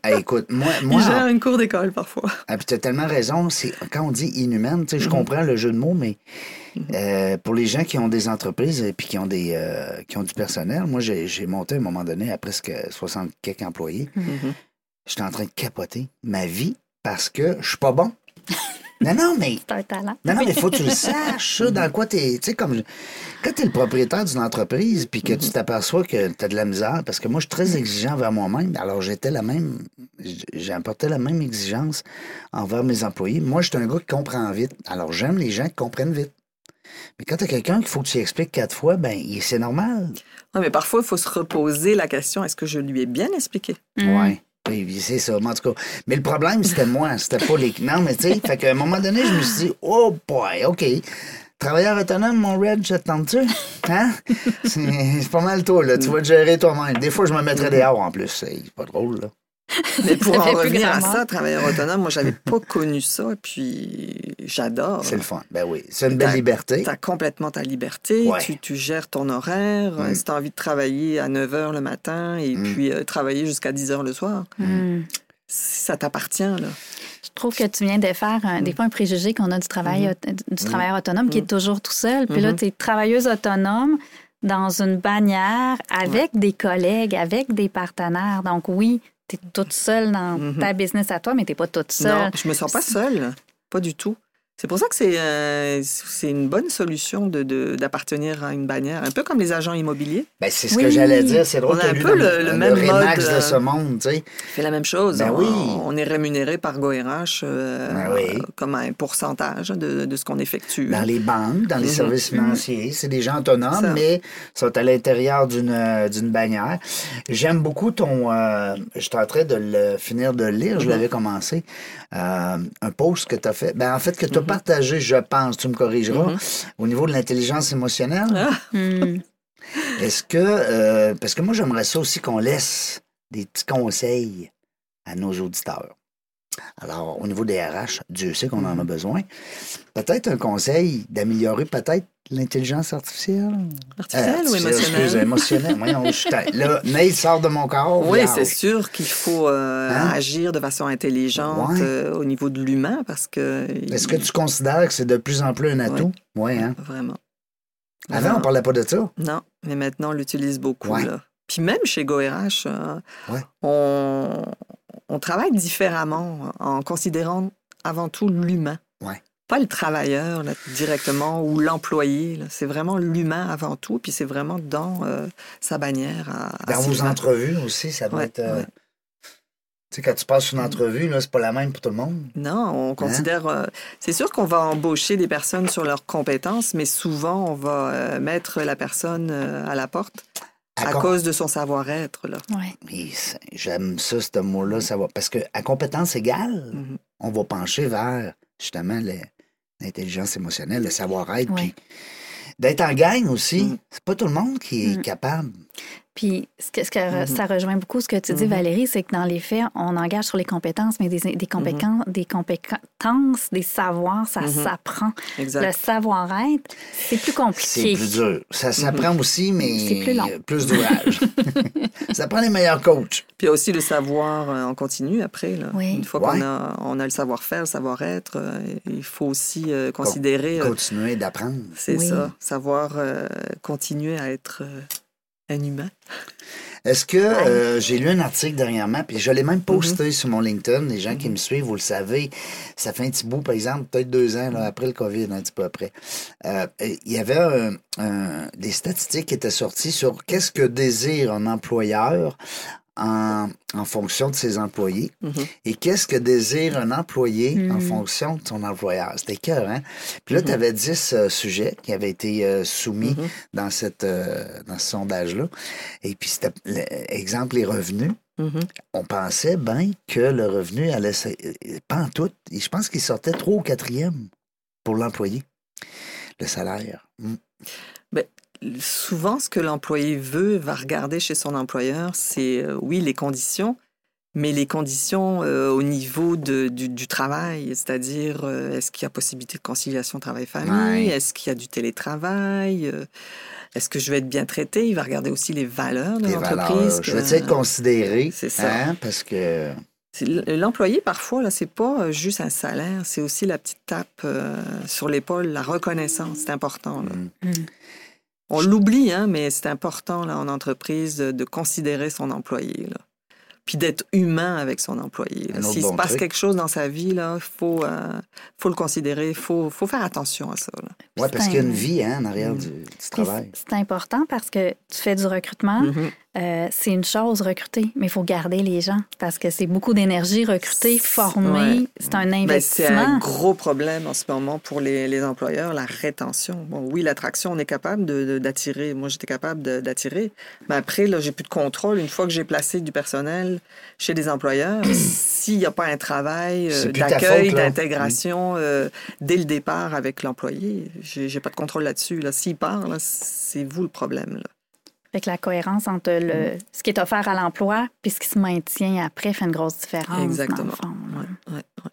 Hey, écoute, moi, moi il gère une cour d'école parfois. Ah, puis tu as tellement raison. Quand on dit inhumaine, tu sais, je Mhm. comprends le jeu de mots, mais euh, pour les gens qui ont des entreprises et puis qui ont, des, euh, qui ont du personnel, moi, j'ai, j'ai monté à un moment donné à presque 60 quelques employés. Mhm. J'étais en train de capoter ma vie parce que je suis pas bon. non, non, mais C'est un talent. non, non, mais faut que tu le saches, ça, dans quoi t'es. Tu sais, comme. Quand t'es le propriétaire d'une entreprise, puis que tu t'aperçois que t'as de la misère, parce que moi, je suis très exigeant envers moi-même, alors j'étais la même. J'ai apporté la même exigence envers mes employés. Moi, je suis un gars qui comprend vite. Alors, j'aime les gens qui comprennent vite. Mais quand t'as quelqu'un qu'il faut que tu expliques quatre fois, ben, c'est normal. Ouais, mais parfois, il faut se reposer la question est-ce que je lui ai bien expliqué? Mm. Ouais. Oui, c'est ça, en tout cas. Mais le problème, c'était moi, c'était pas les. Non, mais tu sais, fait qu'à un moment donné, je me suis dit, oh boy, OK. Travailleur autonome, mon Red, je te tente-tu? Hein? C'est c'est pas mal toi, là. Tu vas te gérer toi-même. Des fois, je me mettrais dehors en plus. C'est pas drôle, là. Mais pour en revenir à ça, travailleur autonome, moi, j'avais pas connu ça, puis j'adore. C'est le fun. Ben oui. C'est une belle T'as- liberté. Tu as complètement ta liberté, Ouais. tu, tu gères ton horaire. Mm. Si tu as envie de travailler à 9 h le matin et Mm. puis euh, travailler jusqu'à 10 h le soir, Hmm. ça t'appartient. là. Je trouve que tu viens de faire un- des fois un préjugé qu'on a du travail Mm-hmm. du travailleur autonome qui est toujours tout seul. Puis là, Mhm. tu es travailleuse autonome dans une bannière avec des collègues, avec des partenaires. Donc oui, tu es toute seule dans Mhm. ta business à toi, mais tu n'es pas toute seule. Non, je me sens pas seule. Pas du tout. C'est pour ça que c'est euh, une bonne solution de- de- d'appartenir à une bannière, un peu comme les agents immobiliers. Ben, c'est ce Oui. que j'allais dire. C'est drôle On a un peu le- le même Remax mode, de ce euh, monde, tu sais. fait la même chose. Ben on, oui. on est rémunéré par GoRH euh, Ben oui. comme un pourcentage de, de ce qu'on effectue. Dans les banques, dans les Mhm. services financiers, c'est des gens autonomes, Ça. mais sont à l'intérieur d'une bannière. J'aime beaucoup ton. euh, J'étais en train de le finir de le lire, je Mhm. l'avais commencé. euh, un post que tu as fait. Ben, en fait, que tu as Mhm. partagé, je pense, tu me corrigeras, Mhm. au niveau de l'intelligence émotionnelle. Ah, Hmm. Est-ce que. euh, parce que moi, j'aimerais ça aussi qu'on laisse des petits conseils à nos auditeurs. Alors, au niveau des RH, Dieu sait qu'on en a besoin. Peut-être un conseil d'améliorer peut-être l'intelligence artificielle? Artificielle ou artificielle, excuse, émotionnelle? émotionnelle. Voyons, je suis ta- Là, Neil sort de mon corps. Oui, c'est sûr qu'il faut euh, Hein? agir de façon intelligente Ouais. euh, au niveau de l'humain parce que. Est-ce que tu considères que c'est de plus en plus un atout? Oui, hein? Vraiment. Avant, Vraiment. on parlait pas de ça. Non, mais maintenant, on l'utilise beaucoup. Ouais. Là. Puis même chez GoRH, euh, Ouais. on, on travaille différemment en considérant avant tout l'humain. Ouais. Pas le travailleur là, directement ou l'employé. C'est vraiment l'humain avant tout, puis c'est vraiment dans euh, sa bannière. À, à Dans vos entrevues aussi, ça doit Ouais, être. euh, ouais. Tu sais, quand tu passes une entrevue, là, c'est pas la même pour tout le monde. Non, on considère. euh, c'est sûr qu'on va embaucher des personnes sur leurs compétences, mais souvent, on va euh, mettre la personne euh, à la porte à, com- cause de son savoir-être. Là. Ouais. Oui, j'aime ça, ce mot-là. Ça va... Parce qu'à compétence égale, Mhm. on va pencher vers justement l'intelligence émotionnelle, le savoir-être. Ouais. Puis d'être en gang aussi, Mhm. c'est pas tout le monde qui est Mhm. capable. Puis, ce que, ce que Mhm. ça rejoint beaucoup ce que tu dis, Mhm. Valérie, c'est que dans les faits, on engage sur les compétences, mais des, des, compétences, des compétences, des savoirs, ça s'apprend. Le savoir-être, c'est plus C'est compliqué. plus dur. Ça s'apprend aussi, mais C'est plus long. plus d'ouvrage. ça prend les meilleurs coachs. Puis il y a aussi le savoir euh, en continu après. Là. Oui. Une fois Ouais. qu'on a, on a le savoir-faire, le savoir-être, euh, il faut aussi euh, considérer. Continuer d'apprendre. c'est Oui. ça, savoir euh, continuer à être euh, un humain. Est-ce que euh, j'ai lu un article dernièrement, puis je l'ai même posté sur mon LinkedIn. Les gens qui me suivent, vous le savez, ça fait un petit bout, par exemple, peut-être deux ans là, après le COVID, un petit peu après. Euh, il y avait un- un- des statistiques qui étaient sorties sur qu'est-ce que désire un employeur en, en fonction de ses employés Mhm. et qu'est-ce que désire un employé en Mhm. fonction de son employeur? C'était cœur, hein? Puis là, Mhm. tu avais 10 euh, sujets qui avaient été euh, soumis Mhm. dans, cette, euh, dans ce sondage-là. Et puis, c'était, le- exemple, les revenus. On pensait bien que le revenu allait... Pas en tout. Et Je pense qu'il sortait trois ou quatrième pour l'employé. Le salaire. Mm. Souvent, ce que l'employé veut, va regarder chez son employeur, c'est, euh, oui, les conditions, mais les conditions euh, au niveau de- du, du travail, c'est-à-dire, euh, est-ce qu'il y a possibilité de conciliation travail-famille, Ouais. est-ce qu'il y a du télétravail, euh, est-ce que je vais être bien traité, il va regarder aussi les valeurs de l'entreprise. Je veux être considéré. C'est ça. hein, parce que... L'employé, parfois, là, c'est pas juste un salaire, c'est aussi la petite tape euh, sur l'épaule, la reconnaissance, c'est important. là. mm, Mm. On l'oublie, hein, mais c'est important là, en entreprise de, de considérer son employé. Là. Puis d'être humain avec son employé. S'il bon se passe truc. quelque chose dans sa vie, il faut, euh, faut le considérer, il faut, faut faire attention à ça. Ouais, parce c'est qu'il y a un- une vie hein, en arrière Mm. du, travail. C'est important parce que tu fais du recrutement. Mhm. Euh, c'est une chose recruter, mais il faut garder les gens parce que c'est beaucoup d'énergie recruter, former. Ouais. C'est un Ben, c'est un investissement. gros problème en ce moment pour les, les employeurs, la rétention. Bon, oui, l'attraction, on est capable de- de- d'attirer. Moi, j'étais capable de- d'attirer. Mais après, là, j'ai plus de contrôle. Une fois que j'ai placé du personnel chez des employeurs, s'il n'y a pas un travail euh, d'accueil, d'intégration euh, dès le départ avec l'employé, j'ai j'ai pas de contrôle là-dessus. Là. S'il part, là, c'est vous le problème. là. Fait que la cohérence entre le, ce qui est offert à l'emploi puis ce qui se maintient après fait une grosse différence. Exactement. Dans le fond, là. Ouais, ouais, ouais.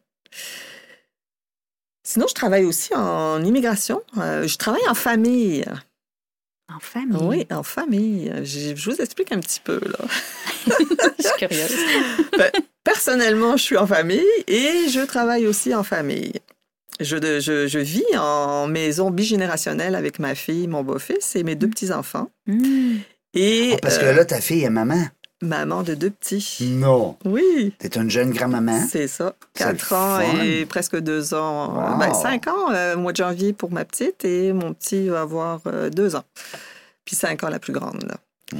Sinon, je travaille aussi en immigration. Euh, je travaille en famille. En famille? Oui, en famille. Je, je vous explique un petit peu, là. Je suis curieuse. Ben, personnellement, je suis en famille et je travaille aussi en famille. Je, je, je vis en maison bigénérationnelle avec ma fille, mon beau-fils et mes deux petits-enfants. Hmm. Et Ah, parce que euh, là, ta fille est maman. maman de deux petits. Non. Oui, T'es une jeune grand-maman. c'est ça. Quatre ans fun. et presque deux ans. Wow. Ben, cinq ans euh, au mois de janvier pour ma petite et mon petit va avoir euh, deux ans. Puis cinq ans la plus grande. là. Hmm.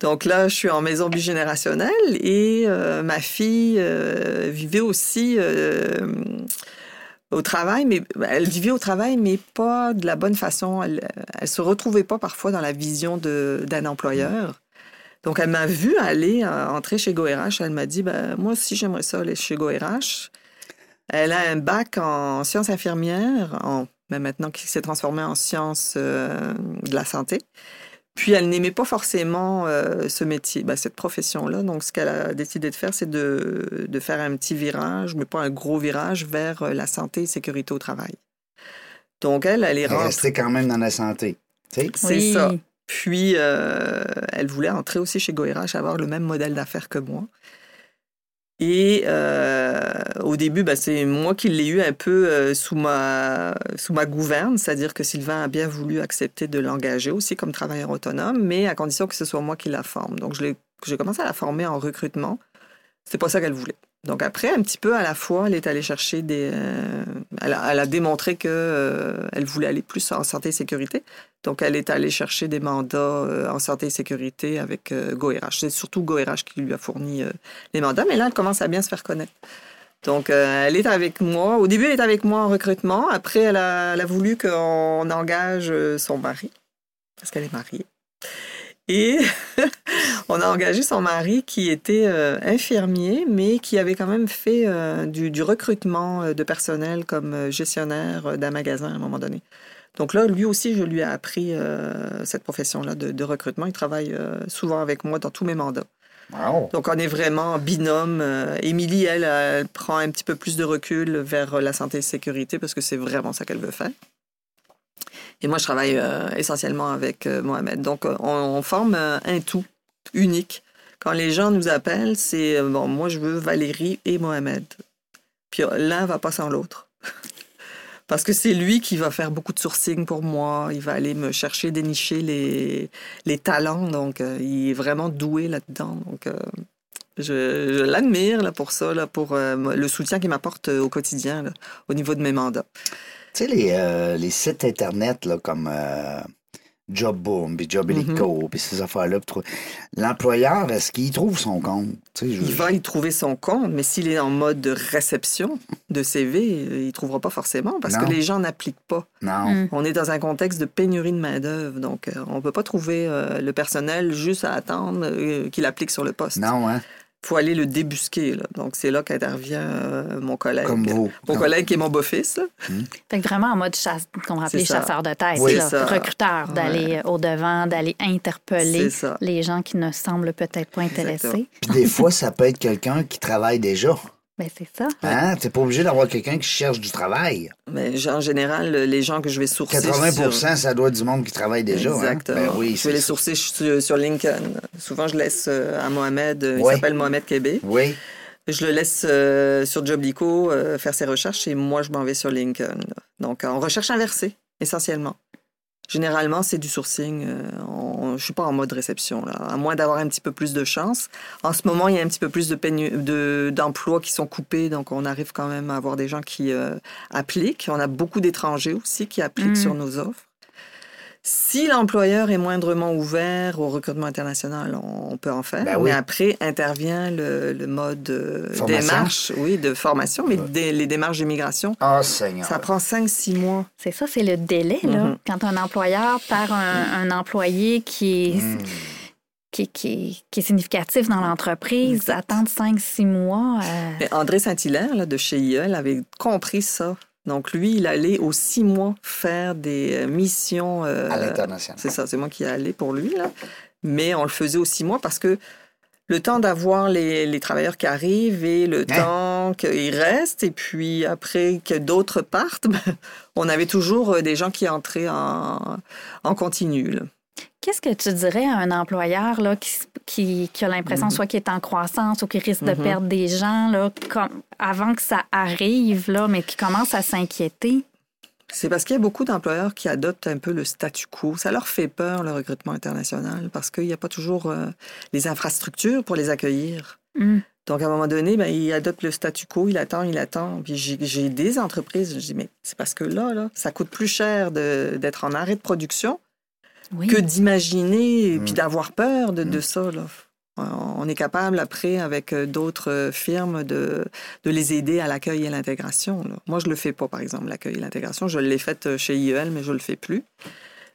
Donc là, je suis en maison bigénérationnelle et euh, ma fille euh, vivait aussi euh, au travail, mais elle vivait au travail, mais pas de la bonne façon. Elle, elle se retrouvait pas parfois dans la vision d'un employeur. Donc elle m'a vu aller euh, entrer chez GoRH. Elle m'a dit, ben, moi aussi j'aimerais ça aller chez GoRH. Elle a un bac en sciences infirmières, en, mais maintenant qui s'est transformé en sciences euh, de la santé. Puis elle n'aimait pas forcément euh, ce métier, ben, cette profession-là. Donc ce qu'elle a décidé de faire, c'est de, de faire un petit virage, mais pas un gros virage, vers euh, la santé et sécurité au travail. Donc elle, elle est rentrée. Rester quand même dans la santé. C'est Oui. ça. Puis, euh, elle voulait entrer aussi chez GoRH, avoir le même modèle d'affaires que moi. Et euh, au début, ben, c'est moi qui l'ai eu un peu euh, sous, ma, sous ma gouverne, c'est-à-dire que Sylvain a bien voulu accepter de l'engager aussi comme travailleur autonome, mais à condition que ce soit moi qui la forme. Donc, j'ai commencé à la former en recrutement. C'est pas ça qu'elle voulait. Donc après, un petit peu à la fois, elle est allée chercher des... euh, elle, a, elle a démontré que euh, elle voulait aller plus en santé et sécurité. Donc elle est allée chercher des mandats euh, en santé et sécurité avec euh, GoRH. C'est surtout GoRH qui lui a fourni euh, les mandats, mais là, elle commence à bien se faire connaître. Donc euh, elle est avec moi. Au début, elle est avec moi en recrutement. Après, elle a, elle a voulu qu'on engage son mari, parce qu'elle est mariée. Et on a engagé son mari qui était euh, infirmier, mais qui avait quand même fait euh, du, du recrutement euh, de personnel comme gestionnaire d'un magasin à un moment donné. Donc là, lui aussi, je lui ai appris euh, cette profession-là de, de recrutement. Il travaille souvent avec moi dans tous mes mandats. Wow. Donc on est vraiment en binôme. Émilie, elle, elle prend un petit peu plus de recul vers la santé et sécurité parce que c'est vraiment ça qu'elle veut faire. Et moi, je travaille euh, essentiellement avec euh, Mohamed. Donc, on, on forme euh, un tout unique. Quand les gens nous appellent, c'est euh, bon, moi, je veux Valérie et Mohamed. Puis euh, l'un va pas sans l'autre. Parce que c'est lui qui va faire beaucoup de sourcing pour moi. Il va aller me chercher, dénicher les, les talents. Donc, euh, il est vraiment doué là-dedans. Donc, je, l'admire là, pour ça, là, pour le soutien qu'il m'apporte au quotidien au niveau de mes mandats. Tu sais, les, les sites Internet là, comme Job Boom, puis Job Mhm. Illico, puis ces affaires-là, l'employeur, est-ce qu'il trouve son compte? Je- Il va y trouver son compte, mais s'il est en mode de réception de CV, il ne trouvera pas forcément parce Non. que les gens n'appliquent pas. Non. Mm. On est dans un contexte de pénurie de main-d'œuvre, donc euh, on ne peut pas trouver euh, le personnel juste à attendre euh, qu'il applique sur le poste. Non, hein? Il faut aller le débusquer. là. Donc c'est là qu'intervient euh, mon collègue. Comme vous. Mon collègue qui est mon beau-fils. là. Fait que vraiment en mode chasse, qu'on va appeler C'est ça. chasseur de tête, Oui, là. ça. recruteur, d'aller au devant, d'aller interpeller les gens qui ne semblent peut-être pas intéressés. Puis des fois, ça peut être quelqu'un qui travaille déjà. Ben c'est ça. Hein? T'es pas obligé d'avoir quelqu'un qui cherche du travail. Mais en général, les gens que je vais sourcer 80 sur- ça doit être du monde qui travaille déjà. hein? Exactement. Ben oui, je vais les sourcer sur, sur LinkedIn. Souvent, je laisse euh, à Mohamed, euh, il s'appelle Mohamed Kébé. Oui. Je le laisse euh, sur Joblico euh, faire ses recherches et moi, je m'en vais sur LinkedIn. Donc, en recherche inversée, essentiellement. Généralement, c'est du sourcing. euh, je suis pas en mode réception, là, à moins d'avoir un petit peu plus de chance. En ce moment, il y a un petit peu plus de pénu- de- d'emplois qui sont coupés, donc on arrive quand même à avoir des gens qui euh, appliquent. On a beaucoup d'étrangers aussi qui appliquent Mm. sur nos offres. Si l'employeur est moindrement ouvert au recrutement international, on peut en faire. Ben oui. Mais après intervient le, le mode euh, Formation. démarche, oui, de formation, mais les démarches d'immigration. Ah, Seigneur. Ça prend 5-6 mois. C'est ça, c'est le délai, là. Mhm. Quand un employeur perd un, un employé qui est, Mm. qui, qui- qui est significatif dans l'entreprise, attendre 5-6 mois. euh, Mais André Saint-Hilaire, là, de chez IEL, avait compris ça. Donc, lui, il allait aux six mois faire des euh, missions. euh, À l'international. C'est ça, c'est moi qui ai allé pour lui. Là. Mais on le faisait aux six mois parce que le temps d'avoir les, les travailleurs qui arrivent et le Hein? temps qu'ils restent, et puis après que d'autres partent, on avait toujours euh, des gens qui entraient en, en continu. là. Qu'est-ce que tu dirais à un employeur là, qui, qui, qui a l'impression Mhm. soit qu'il est en croissance ou qui risque de Mhm. perdre des gens là, comme, avant que ça arrive, là, mais qui commence à s'inquiéter? C'est parce qu'il y a beaucoup d'employeurs qui adoptent un peu le statu quo. Ça leur fait peur, le recrutement international, parce qu'il n'y a pas toujours euh, les infrastructures pour les accueillir. Hmm. Donc, à un moment donné, ben, il adopte le statu quo, il attend, il attend. Puis j'ai des entreprises, je dis, mais c'est parce que là, là, ça coûte plus cher d'être en arrêt de production Oui. que d'imaginer et puis Mm. d'avoir peur de, de Mm. ça. Là. On est capable après, avec euh, d'autres euh, firmes, de, de les aider à l'accueil et l'intégration. Moi, je le fais pas, par exemple, l'accueil et l'intégration. Je l'ai fait euh, chez IEL, mais je le fais plus.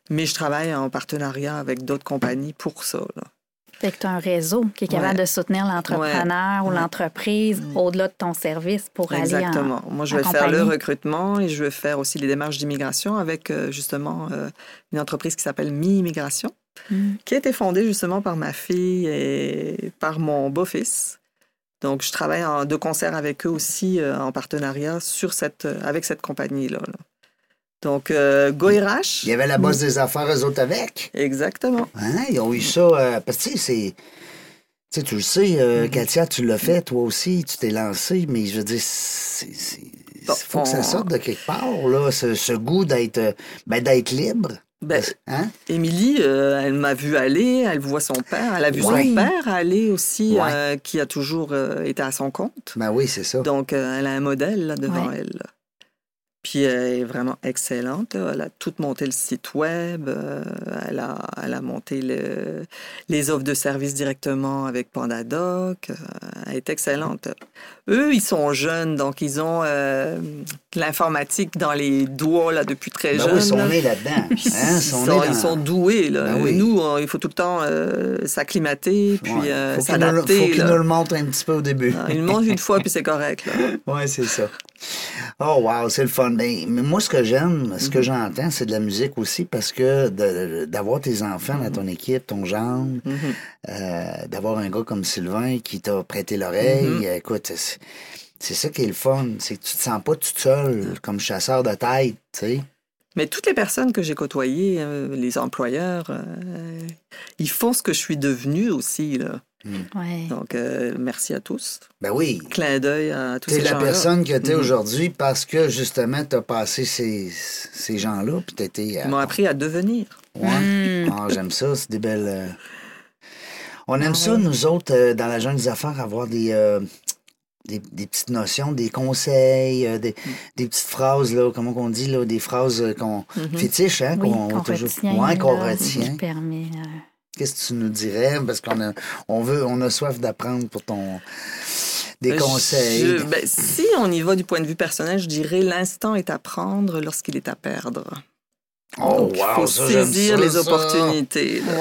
Mais je travaille en partenariat avec d'autres compagnies pour ça. là. Fait que tu as un réseau qui est capable Ouais. de soutenir l'entrepreneur ou l'entreprise au-delà de ton service pour aller Exactement. Moi, je vais faire le recrutement et je vais faire aussi les démarches d'immigration avec euh, justement euh, une entreprise qui s'appelle Mi-Immigration, en... Hmm. qui a été fondée justement par ma fille et par mon beau-fils. Donc, je travaille en, de concert avec eux aussi euh, en partenariat sur cette, avec cette compagnie-là. là. Donc, euh. Il y avait la bosse des affaires, eux autres avec. Exactement. Hein? Ils ont eu ça. euh, parce que, tu sais, c'est. Tu sais, tu le sais, euh, Mhm. Katia, tu l'as fait, toi aussi, tu t'es lancé, mais je veux dire, Bon, faut que ça on- sorte de quelque part, là, ce, ce goût d'être ben, d'être libre. Ben, Hein? Émilie, euh, elle m'a vu aller, elle voit son père, elle a vu son père aller aussi, Ouais. euh, qui a toujours euh, été à son compte. Ben oui, c'est ça. Donc, euh, elle a un modèle là, devant Ouais. elle. Puis elle est vraiment excellente. là. Elle a tout monté le site web. euh, elle, a, elle a monté le- les offres de services directement avec PandaDoc. euh, elle est excellente. Eux, ils sont jeunes, donc ils ont euh, l'informatique dans les doigts là, depuis très Ben oui, ils sont là. nés là-dedans. Hein? Ils, Ils sont, dans- ils sont doués. Là. Ben oui. Nous, on- il faut tout le temps s'acclimater, puis Ouais. euh, faut qu'ils nous, le- faut s'adapter. qu'ils là. nous le montrent un petit peu au début. Ah, Ils le mangent une fois, puis c'est correct. Oui, c'est ça. Oh, wow, c'est le fun. Ben, mais moi, ce que j'aime, ce Mhm. que j'entends, c'est de la musique aussi parce que d'avoir tes enfants dans ton équipe, ton genre, Mhm. euh, d'avoir un gars comme Sylvain qui t'a prêté l'oreille, Mhm. écoute, c'est c'est ça qui est le fun. C'est que tu te sens pas tout seul comme chasseur de tête, tu sais. Mais toutes les personnes que j'ai côtoyées, euh, les employeurs, euh, ils font ce que je suis devenue aussi. Là. Ouais. Donc, euh, merci à tous. Ben oui. Clin d'œil à tous T'es ces la gens-là. personne que t'es Mhm. aujourd'hui parce que justement t'as passé ces, ces gens-là puis t'étais. Ils m'ont appris à devenir. Ouais. Mm. Ah, j'aime ça, c'est des belles. euh, On aime Ah ça, oui. nous autres, euh, dans la jungle des affaires, avoir des, euh, des, des petites notions, des conseils, euh, des, Mm. des petites phrases, là, comment on dit, là, des phrases euh, qu'on Mhm. fétiche, hein, Oui, qu'on retient. Ouais, qu'on retient. qui permet, euh, Qu'est-ce que tu nous dirais? Parce qu'on a, on veut, on a soif d'apprendre pour ton. Des conseils. je- ben, si on y va du point de vue personnel, je dirais l'instant est à prendre lorsqu'il est à perdre. Oh, Donc, il wow, faut ça, j'aime saisir ça, les ça. opportunités. là.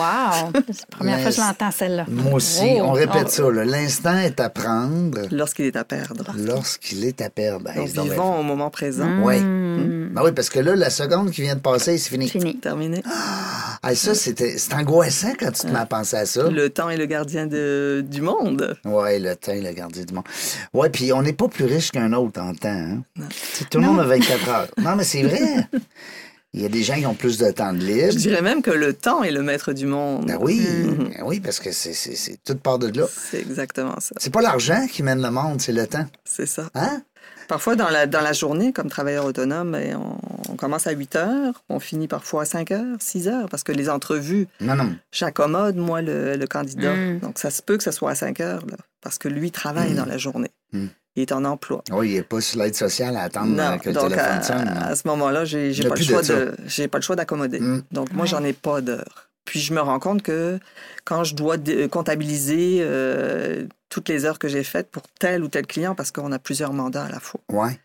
Wow! C'est la première fois que je l'entends, celle-là. Moi aussi, Oh, on répète oh. ça. là. L'instant est à prendre Lorsqu'il est à perdre. lorsqu'il est à perdre. Donc, bien vivons au moment présent. Ouais. Mm. Ben oui, parce que là, la seconde qui vient de passer, c'est fini. Fini. Terminé. Ah, ça, c'était, c'est angoissant quand tu te mets à penser à ça. Le temps est le gardien de- du monde. Ouais, le temps, le gardien du monde. Ouais, puis on n'est pas plus riche qu'un autre en temps. Hein? Non. Tu sais, Tout le monde a 24 heures. Non, mais c'est vrai. Il y a des gens qui ont plus de temps de Je libre. dirais même que le temps est le maître du monde. Ben oui, Mhm. ben oui, parce que c'est, c'est, c'est toute part de là. C'est exactement ça. C'est pas l'argent qui mène le monde, c'est le temps. C'est ça. Hein? Parfois, dans la, dans la journée, comme travailleur autonome, on, on commence à 8 heures, on finit parfois à 5 heures, 6 heures, parce que les entrevues, Non, non. j'accommode, moi, le, le candidat. Mm. Donc, ça se peut que ce soit à 5 heures, là, parce que lui travaille Mm. dans la journée. Mm. Il est en emploi. Oui, il n'est pas sur l'aide sociale à attendre euh, Non, que le donc téléphone à, sonne. à ce moment-là, j'ai pas, le plus de choix ça. de, j'ai pas le choix d'accommoder. Mm. Donc, moi, j'en ai pas d'heures. Puis, je me rends compte que quand je dois dé- comptabiliser euh, toutes les heures que j'ai faites pour tel ou tel client, parce qu'on a plusieurs mandats à la fois, Ouais.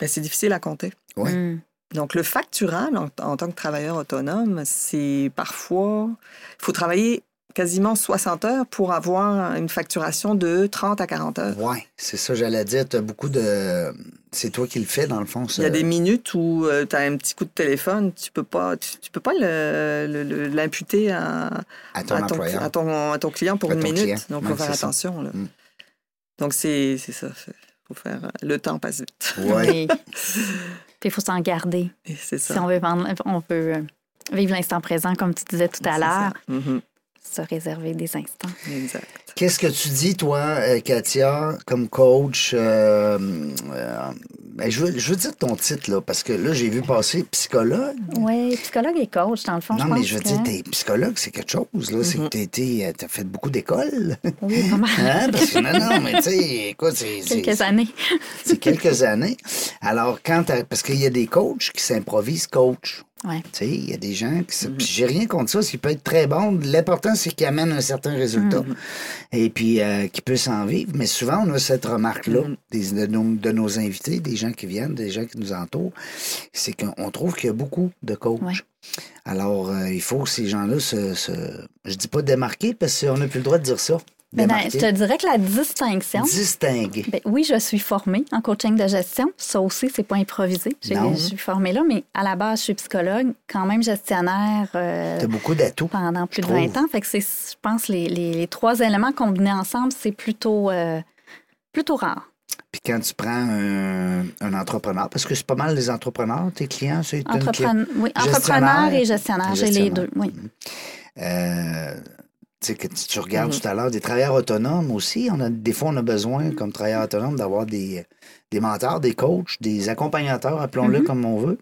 ben, c'est difficile à compter. Ouais. Mm. Donc, le factural, en, en tant que travailleur autonome, c'est parfois... Il faut travailler quasiment 60 heures pour avoir une facturation de 30 à 40 heures. Ouais, c'est ça, j'allais dire. Tu as beaucoup de. C'est toi qui le fais, dans le fond. Il y a des minutes où tu as un petit coup de téléphone, tu peux pas, tu, peux pas l'imputer à, à, ton à, ton, à, ton, à, ton, client pour une minute. Donc, il faut faire attention. Là. Mm. Donc, c'est ça. faut faire. Le temps passe vite. Oui. Puis il faut s'en garder. C'est ça. Si on veut, on peut euh, vivre l'instant présent, comme tu disais tout à l'heure. Mm-hmm. Se réserver des instants. Exact. Qu'est-ce que tu dis, toi, euh, Katia, comme coach? Euh, ben, je, veux, je veux dire ton titre, là, parce que là, j'ai vu passer psychologue. Oui, psychologue et coach, dans le fond. Non, je mais pense je veux que... dire, t'es psychologue, c'est quelque chose, là. C'est que Mm-hmm. tu as fait beaucoup d'écoles. Oui, pas mal. Hein? Parce que non, non, mais tu sais, écoute, c'est. c'est- Quelques années. C'est quelques années. Alors, quand t'as- parce qu'il y a des coachs qui s'improvisent coach. Ouais. Tu sais, il y a des gens qui. puis J'ai rien contre ça, s'il peut être très bon. L'important, c'est qu'il amène un certain résultat. Mm-hmm. Et puis, euh, qu'il puisse en vivre. Mais souvent, on a cette remarque-là Mm-hmm. des- de, nos, de nos invités, des gens qui viennent, des gens qui nous entourent. C'est qu'on trouve qu'il y a beaucoup de coachs. Ouais. Alors, euh, il faut que ces gens-là se, se- Je dis pas démarquer, parce qu'on n'a plus le droit de dire ça. Mais Démarquer. je te dirais que la distinction, Distinguer. ben oui, je suis formée en coaching de gestion. Ça aussi, c'est pas improvisé. Je suis formée là, mais à la base, je suis psychologue, quand même gestionnaire euh, T'as beaucoup d'atouts. pendant plus de je trouve. 20 ans. Fait que c'est, je pense, les, les- les trois éléments combinés ensemble, c'est plutôt, euh, plutôt rare. Puis quand tu prends un, un entrepreneur, parce que c'est pas mal les entrepreneurs, tes clients, c'est une client- Entrepreneur, oui, entrepreneur et gestionnaire, j'ai les deux. Oui. Euh, tu sais, que tu regardes Mm-hmm. Mhm. tout à l'heure des travailleurs autonomes aussi. On a, des fois, on a besoin, comme travailleurs autonomes, d'avoir des, des mentors, des coachs, des accompagnateurs, appelons-le Mhm. comme on veut.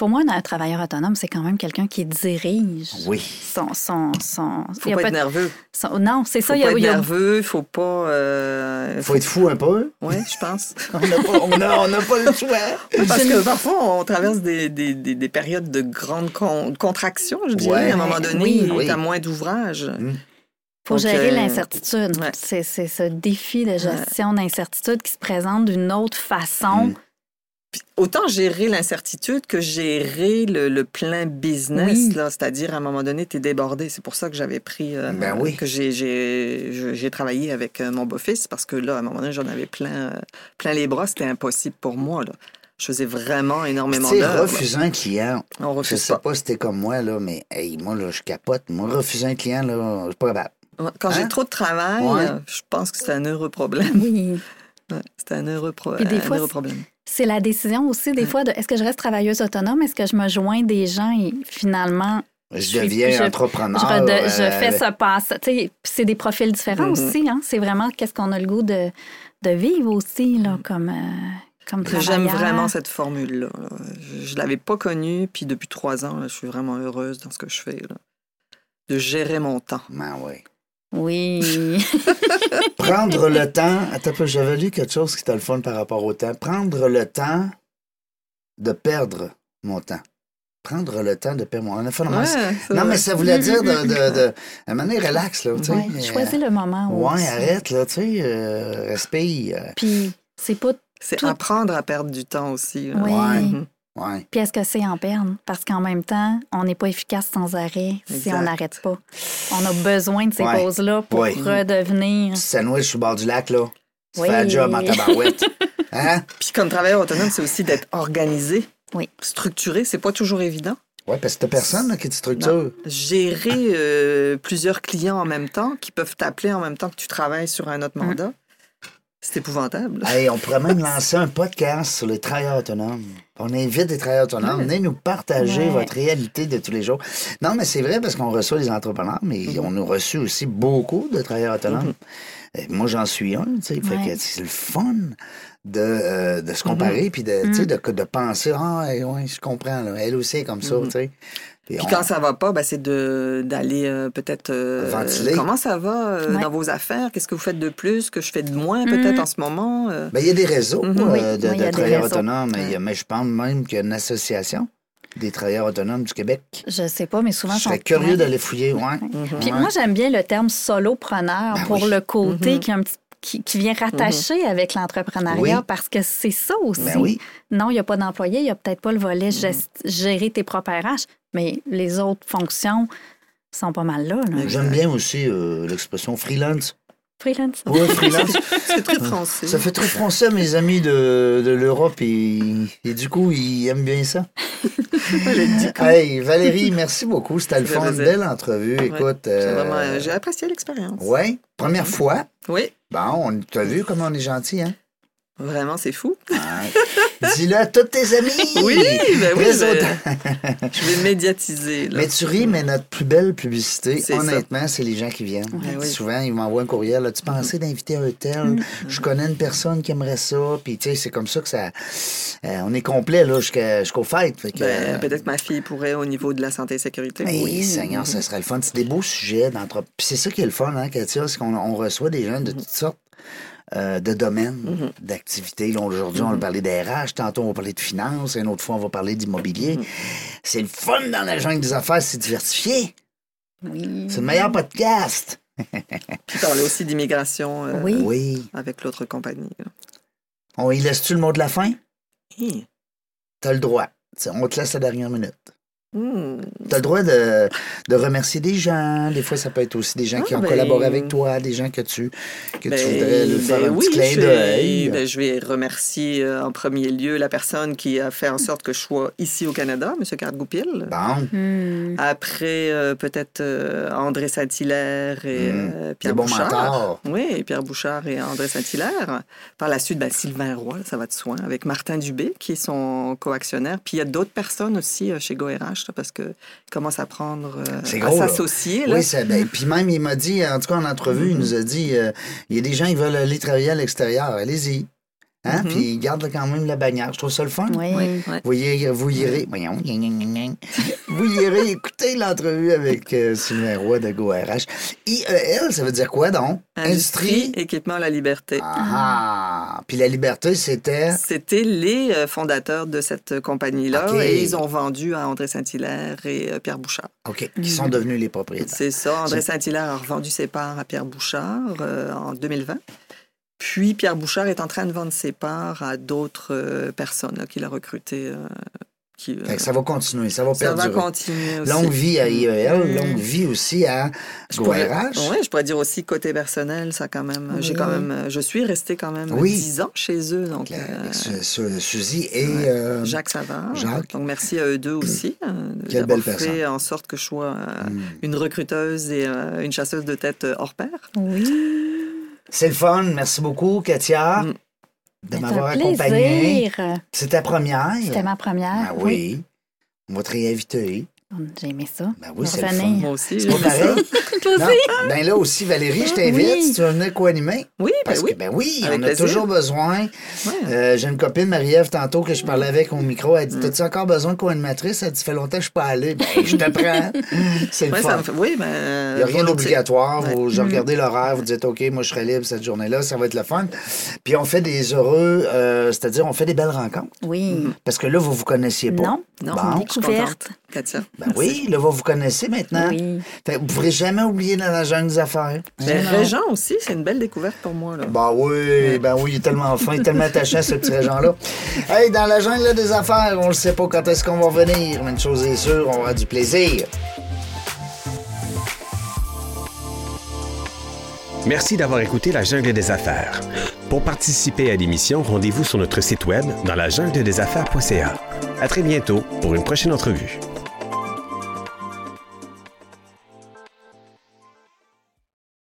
Pour moi, un travailleur autonome, c'est quand même quelqu'un qui dirige Oui. son. son, son Faut il a pas pas être nerveux. son- non, c'est Faut ça. Il y pas a, être il y a- nerveux, il faut pas. euh, Il faut être fou un peu. Oui, je pense. On n'a pas, on a- on n'a pas le choix. Parce que parfois, on traverse des, des, des, des périodes de grande con- contraction, je dirais. Ouais. à un moment donné, Oui. Oui. tu as moins d'ouvrage. faut Donc, gérer euh, l'incertitude. ouais. C'est, c'est ce défi de gestion d'incertitude qui se présente d'une autre façon. Mm. Autant gérer l'incertitude que gérer le, le plein business, Oui. c'est-à-dire à un moment donné, tu es débordé. C'est pour ça que j'avais pris, euh, Ben oui. que j'ai, je- travaillé avec euh, mon beau-fils parce que là, à un moment donné, j'en avais plein, euh, plein les bras. C'était impossible pour moi. Là. Je faisais vraiment Tu énormément sais, d'heures. refuser un client, On je refuse sais pas. pas si t'es comme moi, là, mais hey, moi, là, je capote. Moi, refuser un client, là, je pas capable. Quand j'ai Hein? trop de travail, Ouais. je pense que c'est un heureux problème. Oui. Ouais, c'est un heureux, pro- des un fois, heureux c'est- problème. C'est la décision aussi, des fois, de est-ce que je reste travailleuse autonome? Est-ce que je me joins des gens et finalement, Je deviens je- entrepreneur. je, euh, fais ce passe? Tu sais, puis c'est des profils différents Mhm. aussi. Hein? C'est vraiment qu'est-ce qu'on a le goût de, de vivre aussi, là, comme, euh, comme J'aime vraiment cette formule-là. là. Je ne l'avais pas connue, puis depuis trois ans, là, je suis vraiment heureuse dans ce que je fais. là. De gérer mon temps. Ben oui. Oui. Prendre le temps. Attends, j'avais lu quelque chose qui était le fun par rapport au temps. Prendre le temps de perdre mon temps. Prendre le temps de perdre mon temps. On a fait le Ouais, Non, ouais. mais ça voulait dire de. de, de... À un moment donné, relax, là. Tu sais. Ouais, Euh, Choisis le moment. Ouais, aussi. arrête, là, tu sais. euh, respire. euh, Puis c'est pas. C'est tout- apprendre à perdre du temps aussi. là. Ouais. Ouais. Puis est-ce que c'est en perdre? Parce qu'en même temps, on n'est pas efficace sans arrêt si Exact. on n'arrête pas. On a besoin de ces Ouais. pauses-là pour Ouais. redevenir. Petit sandwich sur le bord du lac, là. Tu Oui. fais un job en tabarouette. Hein? Puis comme travailleur autonome, c'est aussi d'être organisé, Oui. structuré. C'est pas toujours évident. Ouais, parce que t'as personne là, qui te structure. Gérer euh, plusieurs clients en même temps qui peuvent t'appeler en même temps que tu travailles sur un autre Mm. mandat, c'est épouvantable. Hey, on pourrait même lancer un podcast sur les travailleurs autonomes. On invite des travailleurs autonomes. Venez nous partager Ouais. votre réalité de tous les jours. Non, mais c'est vrai parce qu'on reçoit des entrepreneurs, mais Mm-hmm. on a reçu aussi beaucoup de travailleurs autonomes. Et moi, j'en suis un, tu sais. Ouais. c'est le fun de, euh, de se comparer Mm-hmm. puis de, de, de penser, ah, ouais, je comprends, là. elle aussi est comme ça, tu sais. Puis Puis on- quand ça va pas, ben, c'est de d'aller euh, peut-être euh, Ventiler. comment ça va euh, Ouais. dans vos affaires, qu'est-ce que vous faites de plus, que je fais de moins peut-être Mhm. en ce moment. euh? Ben, il y a des réseaux Mhm. euh, Oui, de, oui, travailleurs autonomes. Mais je pense même qu'il y a une association des travailleurs autonomes du Québec. Je sais pas, mais souvent. Je serais curieux d'aller fouiller, ouais. Puis Ouais. moi, j'aime bien le terme solopreneur Ben pour oui. le côté Mhm. qui, a un petit- qui, qui vient rattacher avec l'entrepreneuriat Oui. parce que c'est ça aussi. Ben oui. Non, il n'y a pas d'employé, il n'y a peut-être pas le volet gest- gérer tes propres RH, mais les autres fonctions, sont pas mal là. J'aime bien aussi euh, l'expression freelance. Freelance. Ouais, freelance. C'est très français. Ça fait très français à mes amis de, de l'Europe et, et du coup, ils aiment bien ça. Hey, Valérie, merci beaucoup. C'était le fun. Belle entrevue. Écoute. J'ai euh, euh, j'ai apprécié l'expérience. Ouais, première fois. Oui, Bon, on t'a vu comment on est gentil, hein? Vraiment, c'est fou. Dis-le à tous tes amis. Oui, ben oui, ben, je vais médiatiser. Là. Mais tu ris, mais notre plus belle publicité, honnêtement, c'est les gens qui viennent. Oui. Souvent, ils m'envoient un courriel. As-tu pensé d'inviter un tel? Je connais une personne qui aimerait ça. Puis, tu sais, c'est comme ça que ça. euh, on est complet, jusqu'aux fêtes. Fait que, Ben, euh, Peut-être ma fille pourrait au niveau de la santé et sécurité. oui, Seigneur, ça serait le fun. C'est des beaux sujets d'entre. Puis c'est ça qui est le fun, hein, Katia, c'est qu'on on reçoit des gens de toutes sortes. Euh, de domaines, d'activités. Là, Aujourd'hui, on va parler des RH, tantôt on va parler de finances, une autre fois on va parler d'immobilier. C'est le fun dans la jungle des affaires, c'est diversifié. Oui. C'est le meilleur podcast. Puis parler aussi d'immigration euh, Oui. Oui. avec l'autre compagnie. là. On y laisse-tu le mot de la fin? Hi. T'as le droit. T'sais, On te laisse la dernière minute. Hmm. T'as le droit de, de remercier des gens. Des fois, ça peut être aussi des gens qui Ah, ont ben- collaboré avec toi, des gens que tu, que tu Ben, voudrais lui faire ben un oui, petit clin je d'œil. vais, ben, je vais remercier euh, en premier lieu la personne qui a fait en sorte que je sois ici au Canada, M. Carte-Goupil. Bon, Hmm. Après, euh, peut-être euh, André Saint-Hilaire et Mm. euh, des Pierre Bouchard. Oui, Pierre Bouchard et André Saint-Hilaire. Par la suite, ben, Sylvain Roy, ça va de soin, avec Martin Dubé, qui est son coactionnaire. Puis il y a d'autres personnes aussi euh, chez GoRH, là, parce qu'ils commencent à prendre, euh, à s'associer. là. Oui, ben, puis même, il m'a dit, en tout cas en entrevue, il nous a dit, euh, il y a des gens qui veulent aller travailler à l'extérieur, allez-y. Hein? Mhm. Puis ils gardent quand même la bannière. Je trouve ça le fun. Oui. Oui, oui. Vous, y, vous y irez, voyons, vous y irez écouter l'entrevue avec euh, Sylvain Roy de GoRH. IEL, ça veut dire quoi donc? Industrie, équipement, la liberté. Ah, ah. Puis la liberté, c'était... C'était les euh, fondateurs de cette compagnie-là et ils ont vendu à André Saint-Hilaire et euh, Pierre Bouchard. OK, qui sont devenus les propriétaires. C'est ça. André Saint-Hilaire a revendu ses parts à Pierre Bouchard euh, en 2020. Puis Pierre Bouchard est en train de vendre ses parts à d'autres euh, personnes qu'il a recrutées. euh, qui, euh, ça va continuer, ça va ça va perdurer. continuer aussi. Longue vie à IEL, Mm. longue vie aussi à Je pourrais, GoRH. ouais, je pourrais dire aussi côté personnel, ça quand même. J'ai quand même, je suis restée quand même Oui. 10 ans chez eux, donc Avec euh, Su- Su- Suzy et... euh, Jacques Savard. Jacques. Donc merci à eux deux aussi euh, Quelle d'avoir belle personne. fait en sorte que je sois euh, Mm. une recruteuse et euh, une chasseuse de tête hors pair. Oui. C'est le fun. Merci beaucoup, Katia, Mm. de m'avoir un accompagné. plaisir. C'est ta première. C'était ma première. Ah oui. On va te réinviter. J'ai aimé ça. Ben oui, c'est le Revenir. fun. Moi aussi. C'est pas pareil. Toi Non, aussi? ben là aussi, Valérie, je t'invite Oui. si tu veux venir co-animer. Oui, ben Parce oui. que, ben oui, Avec on a plaisir. toujours besoin. Ouais. Euh, J'ai une copine, Marie-Ève, tantôt, que je parlais avec au micro. Elle dit T'as-tu encore besoin de co-animatrice? Elle dit fait longtemps que je suis pas allée. Ben, je te prends. C'est le Ouais, fun. ça me fait- Oui, ben. Il n'y a rien d'obligatoire. Vous Ouais. je regardez l'horaire, vous dites OK, moi je serai libre cette journée-là, ça va être le fun. Puis on fait des heureux, euh, c'est-à-dire on fait des belles rencontres. Oui. Parce que là, vous vous connaissiez pas. Non. Non, Bon. Découverte. Katia. Ben oui, là, vous vous connaissez maintenant. Oui. Fait que vous ne pourrez jamais oublier dans la jungle des affaires. Mais Non. Régent aussi, c'est une belle découverte pour moi. Là. Ben oui, ben oui, il est tellement fin, il est tellement attachant, ce petit Régent-là. Hey, dans la jungle des affaires, on ne sait pas quand est-ce qu'on va venir, mais une chose est sûre, on aura du plaisir. Merci d'avoir écouté La Jungle des Affaires. Pour participer à l'émission, rendez-vous sur notre site web dans la jungle des affaires.ca. À très bientôt pour une prochaine entrevue.